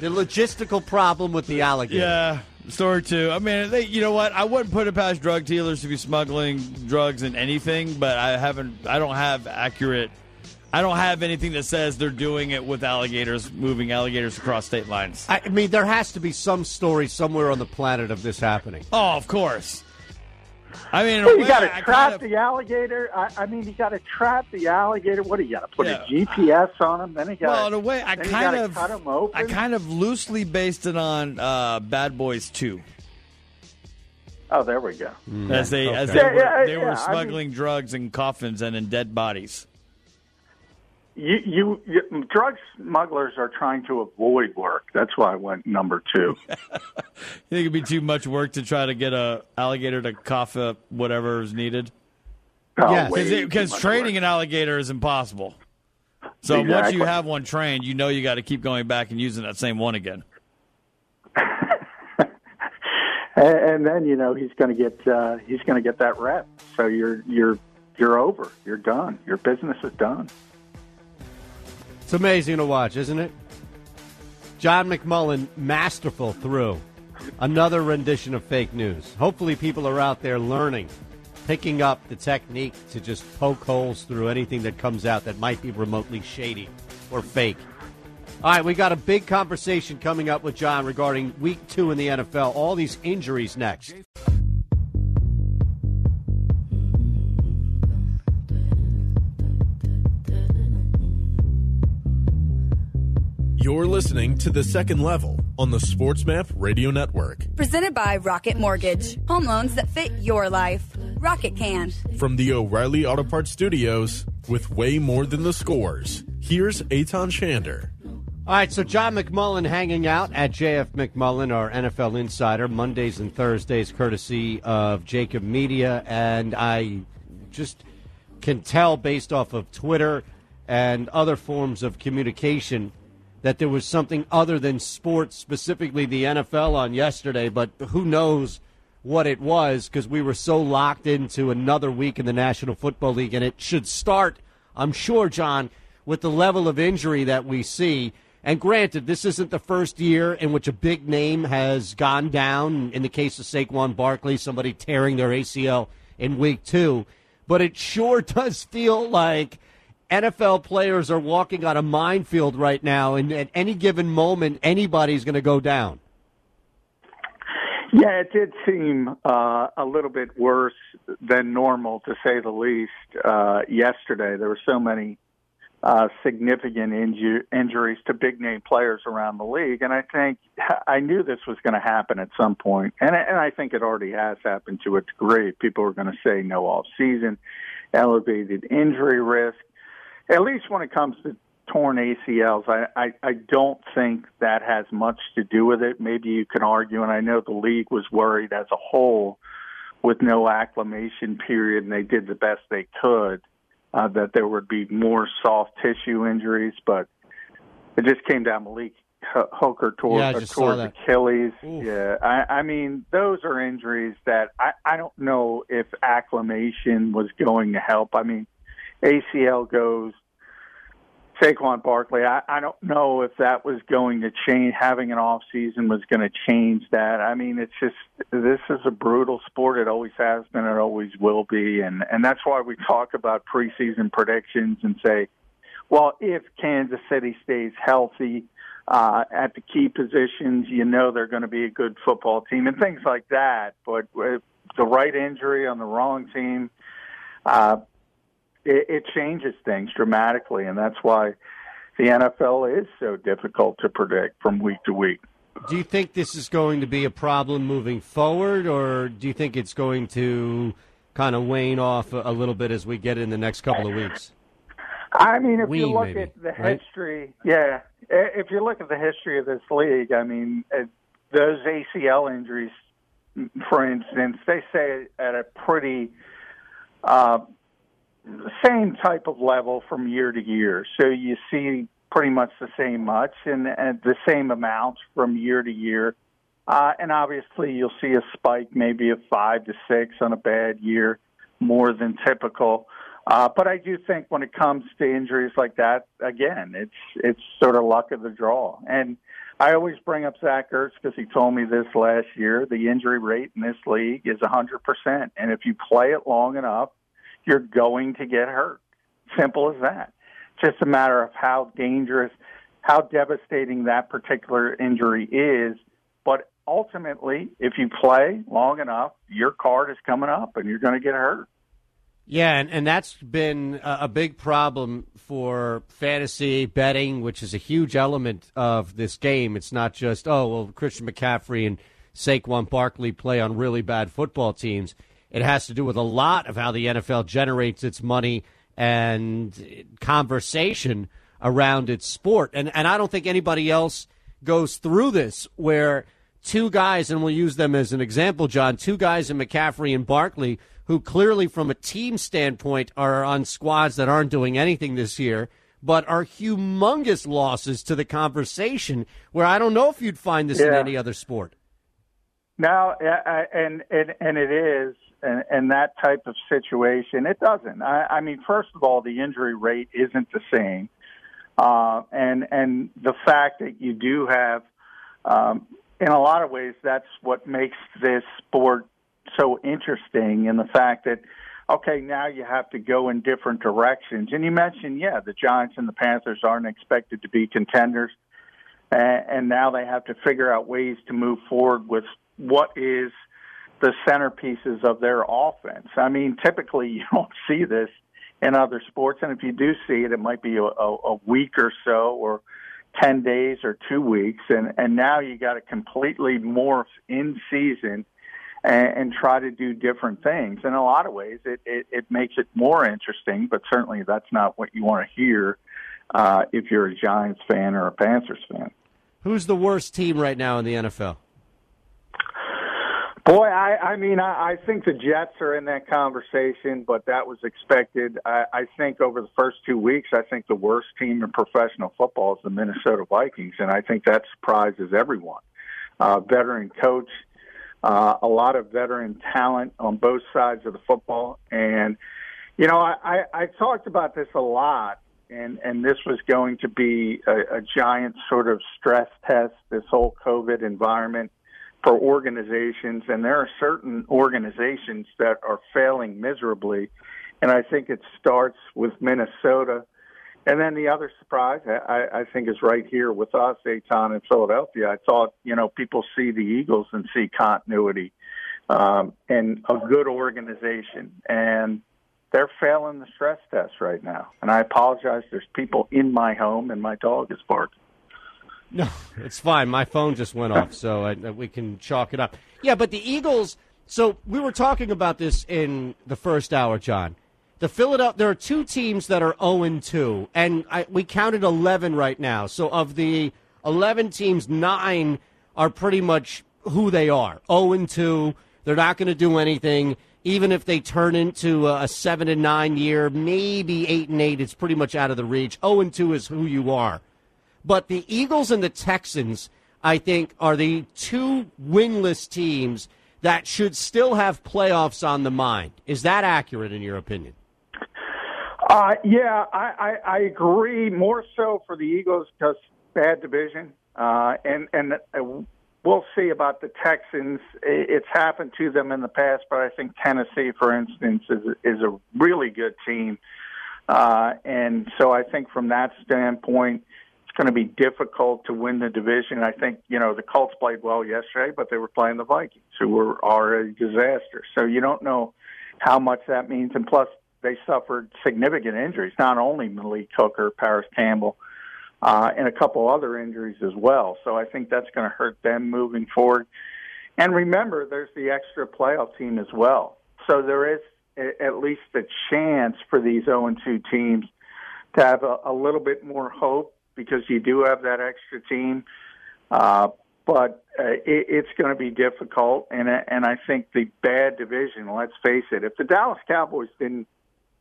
The logistical problem with the alligator. Yeah, story two. I mean, they, you know what? I wouldn't put it past drug dealers to be smuggling drugs and anything, but I haven't. I don't have accurate. I don't have anything that says they're doing it with alligators, moving alligators across state lines. I mean, there has to be some story somewhere on the planet of this happening. Oh, of course. I mean, Well, you got to trap kind of- the alligator. I, I mean, you got to trap the alligator. What do you got to put Yeah. a GPS on him? Then you got. Well, in a way, I kind gotta of, open? I kind of loosely based it on uh, Bad Boys Two, Oh, there we go. as they as they Yeah, were, yeah, they yeah, were I smuggling drugs in coffins and in dead bodies. You, you, you, drug smugglers are trying to avoid work. That's why I went number two. [laughs] You think it'd be too much work to try to get a alligator to cough up whatever is needed? Oh, Yes. Because training work. an alligator is impossible. So once you have one trained, you know you got to keep going back and using that same one again. [laughs] and, and then you know he's going to get uh, he's going to get that rep. So you're you're you're over. You're done. Your business is done. It's amazing to watch, isn't it? John McMullen, masterful through another rendition of fake news. Hopefully, people are out there learning, picking up the technique to just poke holes through anything that comes out that might be remotely shady or fake. All right, we got a big conversation coming up with John regarding week two in the NFL, all these injuries next. You're listening to The Second Level on the SportsMap Radio Network. Presented by Rocket Mortgage. Home loans that fit your life. Rocket can. From the O'Reilly Auto Parts Studios, with way more than the scores, here's Eytan Shander. All right, so John McMullen hanging out at JF McMullen, our NFL insider, Mondays and Thursdays, courtesy of JAKIB Media. And I just can tell based off of Twitter and other forms of communication that there was something other than sports, specifically the NFL, on yesterday. But who knows what it was because we were so locked into another week in the National Football League. And it should start, I'm sure, John, with the level of injury that we see. And granted, this isn't the first year in which a big name has gone down. In the case of Saquon Barkley, somebody tearing their ACL in week two. But it sure [laughs] does feel like NFL players are walking on a minefield right now, and at any given moment, anybody's going to go down. Yeah, it did seem uh, a little bit worse than normal, to say the least. Uh, yesterday, there were so many uh, significant inju- injuries to big name players around the league, and I think I knew this was going to happen at some point, and and I think it already has happened to a degree. People are going to say no off season, elevated injury risk. At least when it comes to torn ACLs, I, I, I don't think that has much to do with it. Maybe you can argue, and I know the league was worried as a whole with no acclimation period, and they did the best they could, uh, that there would be more soft tissue injuries, but it just came down Malik H- Hooker toward, Yeah, uh, just saw towards that. Achilles. Oof. Yeah, I, I mean, those are injuries that I, I don't know if acclimation was going to help. I mean, ACL goes. Saquon Barkley, I, I don't know if that was going to change. Having an off season was going to change that. I mean, it's just this is a brutal sport. It always has been. It always will be, and and that's why we talk about preseason predictions and say, well, if Kansas City stays healthy uh, at the key positions, you know they're going to be a good football team and things like that. But with the right injury on the wrong team, uh, it, it changes things dramatically, and that's why the NFL is so difficult to predict from week to week. Do you think this is going to be a problem moving forward, or do you think it's going to kind of wane off a, little bit as we get in the next couple of weeks? I mean, if We, you look maybe, at the right? history, yeah, if you look at the history of this league, I mean, uh, those ACL injuries, for instance, they say at a pretty uh, same type of level from year to year. So you see pretty much the same much and, and the same amounts from year to year. Uh, and obviously, you'll see a spike, maybe a five to six on a bad year, more than typical. Uh, but I do think when it comes to injuries like that, again, it's it's sort of luck of the draw. And I always bring up Zach Ertz because he told me this last year. The injury rate in this league is 100%, and if you play it long enough, you're going to get hurt. Simple as that. Just a matter of how dangerous, how devastating that particular injury is. But ultimately, if you play long enough, your card is coming up and you're going to get hurt. Yeah, and, and that's been a, a big problem for fantasy betting, which is a huge element of this game. It's not just, oh, well, Christian McCaffrey and Saquon Barkley play on really bad football teams. It has to do with a lot of how the NFL generates its money and conversation around its sport. And, and I don't think anybody else goes through this where two guys, and we'll use them as an example, John, two guys in McCaffrey and Barkley – who clearly, from a team standpoint, are on squads that aren't doing anything this year, but are humongous losses to the conversation. Where I don't know if you'd find this yeah. in any other sport. No, and and and it is, and, and that type of situation, it doesn't. I, I mean, first of all, the injury rate isn't the same, uh, and and the fact that you do have, um, in a lot of ways, that's what makes this sport so interesting in the fact that okay, now you have to go in different directions. And you mentioned, yeah, the Giants and the Panthers aren't expected to be contenders, and now they have to figure out ways to move forward with what is the centerpieces of their offense. I mean, typically [laughs] you don't see this in other sports, and if you do see it, it might be a, a week or so, or ten days or two weeks, and and now you got to completely morph in season and, and try to do different things. In a lot of ways, it, it, it makes it more interesting, but certainly that's not what you want to hear uh, if you're a Giants fan or a Panthers fan. Who's the worst team right now in the NFL? Boy, I, I mean, I, I think the Jets are in that conversation, but that was expected. I, I think over the first two weeks, I think the worst team in professional football is the Minnesota Vikings, and I think that surprises everyone. Uh, veteran coach, uh, a lot of veteran talent on both sides of the football. And, you know, I, I, I talked about this a lot, and, and this was going to be a, a giant sort of stress test, this whole COVID environment for organizations. And there are certain organizations that are failing miserably. And I think it starts with Minnesota and then the other surprise, I, I think, is right here with us, Eytan in Philadelphia. I thought, you know, people see the Eagles and see continuity um, and a good organization. And they're failing the stress test right now. And I apologize. There's people in my home, and my dog is barking. No, [laughs] it's fine. My phone just went off, so I, uh, we can chalk it up. Yeah, but the Eagles. So we were talking about this in the first hour, John. The Philadelphia, there are two teams that are 0 2, and I, we counted 11 right now. So of the 11 teams, nine are pretty much who they are 0 2. They're not going to do anything. Even if they turn into a 7 and 9 year, maybe 8 and 8, it's pretty much out of the reach. 0 2 is who you are. But the Eagles and the Texans, I think, are the two winless teams that should still have playoffs on the mind. Is that accurate in your opinion? Uh, yeah, I, I, I agree. More so for the Eagles because bad division, uh, and and uh, we'll see about the Texans. It's happened to them in the past, but I think Tennessee, for instance, is is a really good team, uh, and so I think from that standpoint, it's going to be difficult to win the division. I think you know the Colts played well yesterday, but they were playing the Vikings, who were are a disaster. So you don't know how much that means, and plus they suffered significant injuries, not only Malik Hooker, Parris Campbell, uh, and a couple other injuries as well. So I think that's going to hurt them moving forward. And remember, there's the extra playoff team as well. So there is at least a chance for these 0 2 teams to have a, a little bit more hope because you do have that extra team. Uh, but uh, it, it's going to be difficult, and and I think the bad division. Let's face it: if the Dallas Cowboys didn't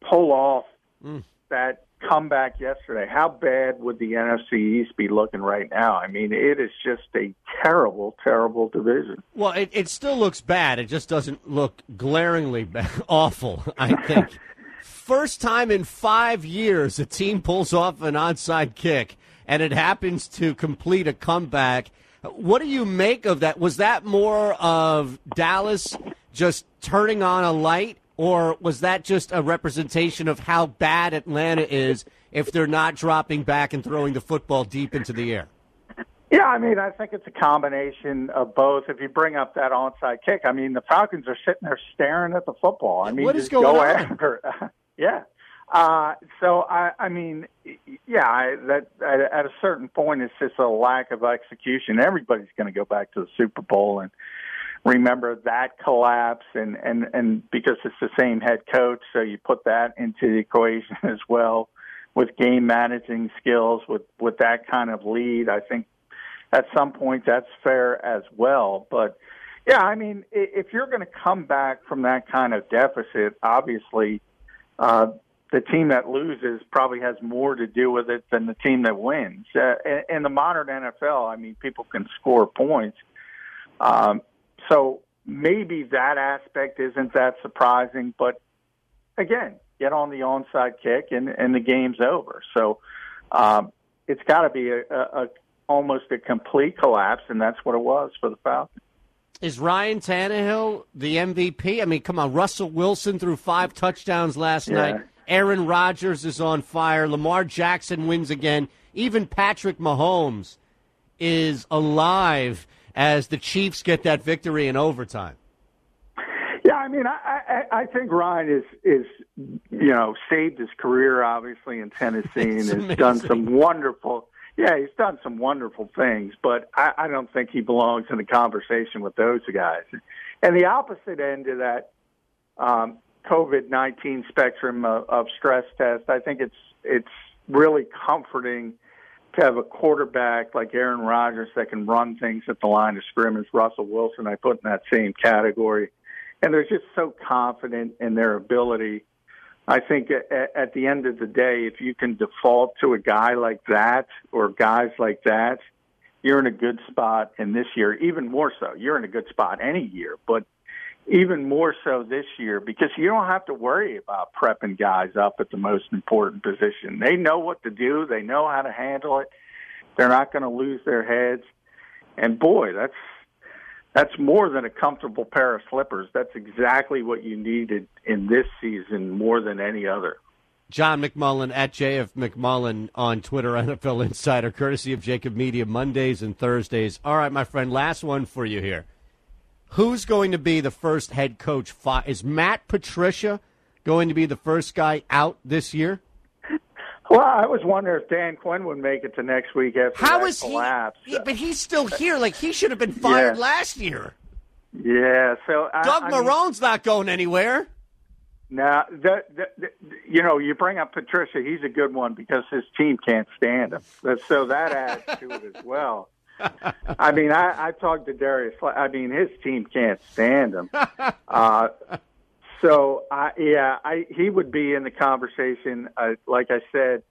pull off mm. that comeback yesterday, how bad would the NFC East be looking right now? I mean, it is just a terrible, terrible division. Well, it, it still looks bad. It just doesn't look glaringly bad, [laughs] awful, I think. First time in five years a team pulls off an onside kick, and it happens to complete a comeback. What do you make of that? Was that more of Dallas just turning on a light, or was that just a representation of how bad Atlanta is if they're not dropping back and throwing the football deep into the air? Yeah, I mean, I think it's a combination of both. If you bring up that onside kick, I mean, the Falcons are sitting there staring at the football. I mean, What is just going go on? after. [laughs] yeah. Uh, so I, I mean, yeah, I, that at, at a certain point, it's just a lack of execution. Everybody's going to go back to the Super Bowl and remember that collapse, and and and because it's the same head coach, so you put that into the equation [laughs] as well with game managing skills, with with that kind of lead. I think at some point that's fair as well, but. Yeah, I mean, if you're going to come back from that kind of deficit, obviously, uh, the team that loses probably has more to do with it than the team that wins. Uh, in, the modern NFL, I mean, people can score points. Um, so maybe that aspect isn't that surprising, but again, get on the onside kick and, and the game's over. So um, it's got to be a, a, a almost a complete collapse, and that's what it was for the Falcons. Is Ryan Tannehill the MVP? I mean, come on. Russell Wilson threw five touchdowns last Yeah. night. Aaron Rodgers is on fire. Lamar Jackson wins again. Even Patrick Mahomes is alive as the Chiefs get that victory in overtime. Yeah, I mean, I, I, I think Ryan is is you know saved his career obviously in Tennessee [laughs] and has done some wonderful. Yeah, he's done some wonderful things, but I, I don't think he belongs in the conversation with those guys. And the opposite end of that um, COVID nineteen spectrum of, of stress test, I think it's it's really comforting to have a quarterback like Aaron Rodgers that can run things at the line of scrimmage. Russell Wilson, I put in that same category and they're just so confident in their ability. I think at, the end of the day, if you can default to a guy like that or guys like that, you're in a good spot And this year, even more so. You're in a good spot any year, but even more so this year because you don't have to worry about prepping guys up at the most important position. They know what to do, they know how to handle it. They're not going to lose their heads. And boy, that's that's more than a comfortable pair of slippers. That's exactly what you needed in this season more than any other. John McMullen at JF McMullen on Twitter, [laughs] NFL Insider, courtesy of JAKIB Media, Mondays and Thursdays. All right, my friend, last one for you here. Who's going to be the first head coach? Is Matt Patricia going to be the first guy out this year? Well, I was wondering if Dan Quinn would make it to next week after How that is he? collapse. Yeah, but he's still here. Like he should have been fired Yeah. last year. Yeah, so I, Doug I mean, Marrone's not going anywhere. Now, the, the, the, you know, you bring up Patricia. He's a good one because his team can't stand him. So that adds to it as well. [laughs] I mean, I, I talked to Darius. I mean, his team can't stand him. [laughs] Uh, so, I, yeah, I, he would be in the conversation. Uh, like I said,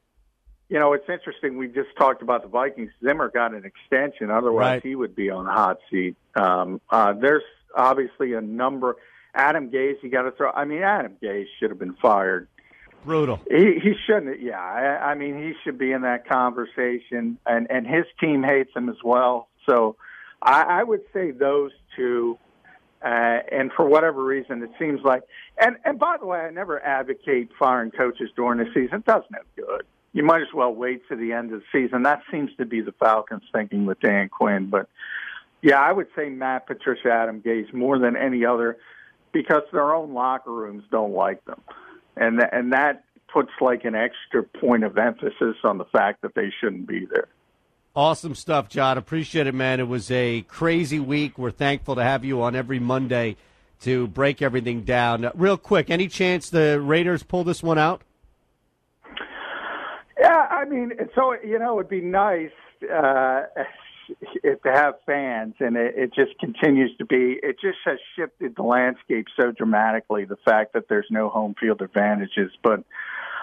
you know, it's interesting. We just talked about the Vikings. Zimmer got an extension. Otherwise, Right. he would be on the hot seat. Um, uh, there's obviously a number. Adam Gase, you got to throw. I mean, Adam Gase should have been fired. Brutal. He he shouldn't. Yeah, I, I mean, he should be in that conversation, and and his team hates him as well. So, I, I would say those two. Uh, and for whatever reason, it seems like. And and by the way, I never advocate firing coaches during the season. It does no good. You might as well wait to the end of the season. That seems to be the Falcons' thinking with Dan Quinn. But yeah, I would say Matt Patricia, Adam Gase more than any other because their own locker rooms don't like them, and th- and that puts like an extra point of emphasis on the fact that they shouldn't be there. Awesome stuff, John. Appreciate it, man. It was a crazy week. We're thankful to have you on every Monday to break everything down. Real quick, any chance the Raiders pull this one out? Yeah, I mean, so you know, it'd be nice uh, to have fans, and it, it just continues to be. It just has shifted the landscape so dramatically. The fact that there's no home field advantages, but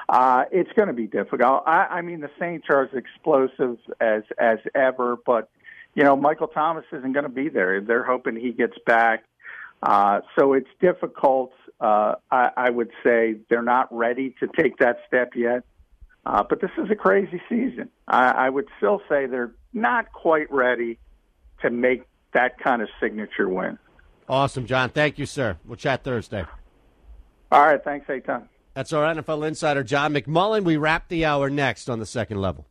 Uh, it's going to be difficult. I, I mean, the Saints are as explosive as as ever, but you know, Michael Thomas isn't going to be there. They're hoping he gets back. Uh, so it's difficult. Uh, I, I would say they're not ready to take that step yet. Uh, but this is a crazy season. I, I would still say they're not quite ready to make that kind of signature win. Awesome, John. Thank you, sir. We'll chat Thursday. All right. Thanks, Eytan. That's our NFL insider, John McMullen. We wrap the hour next on the second level.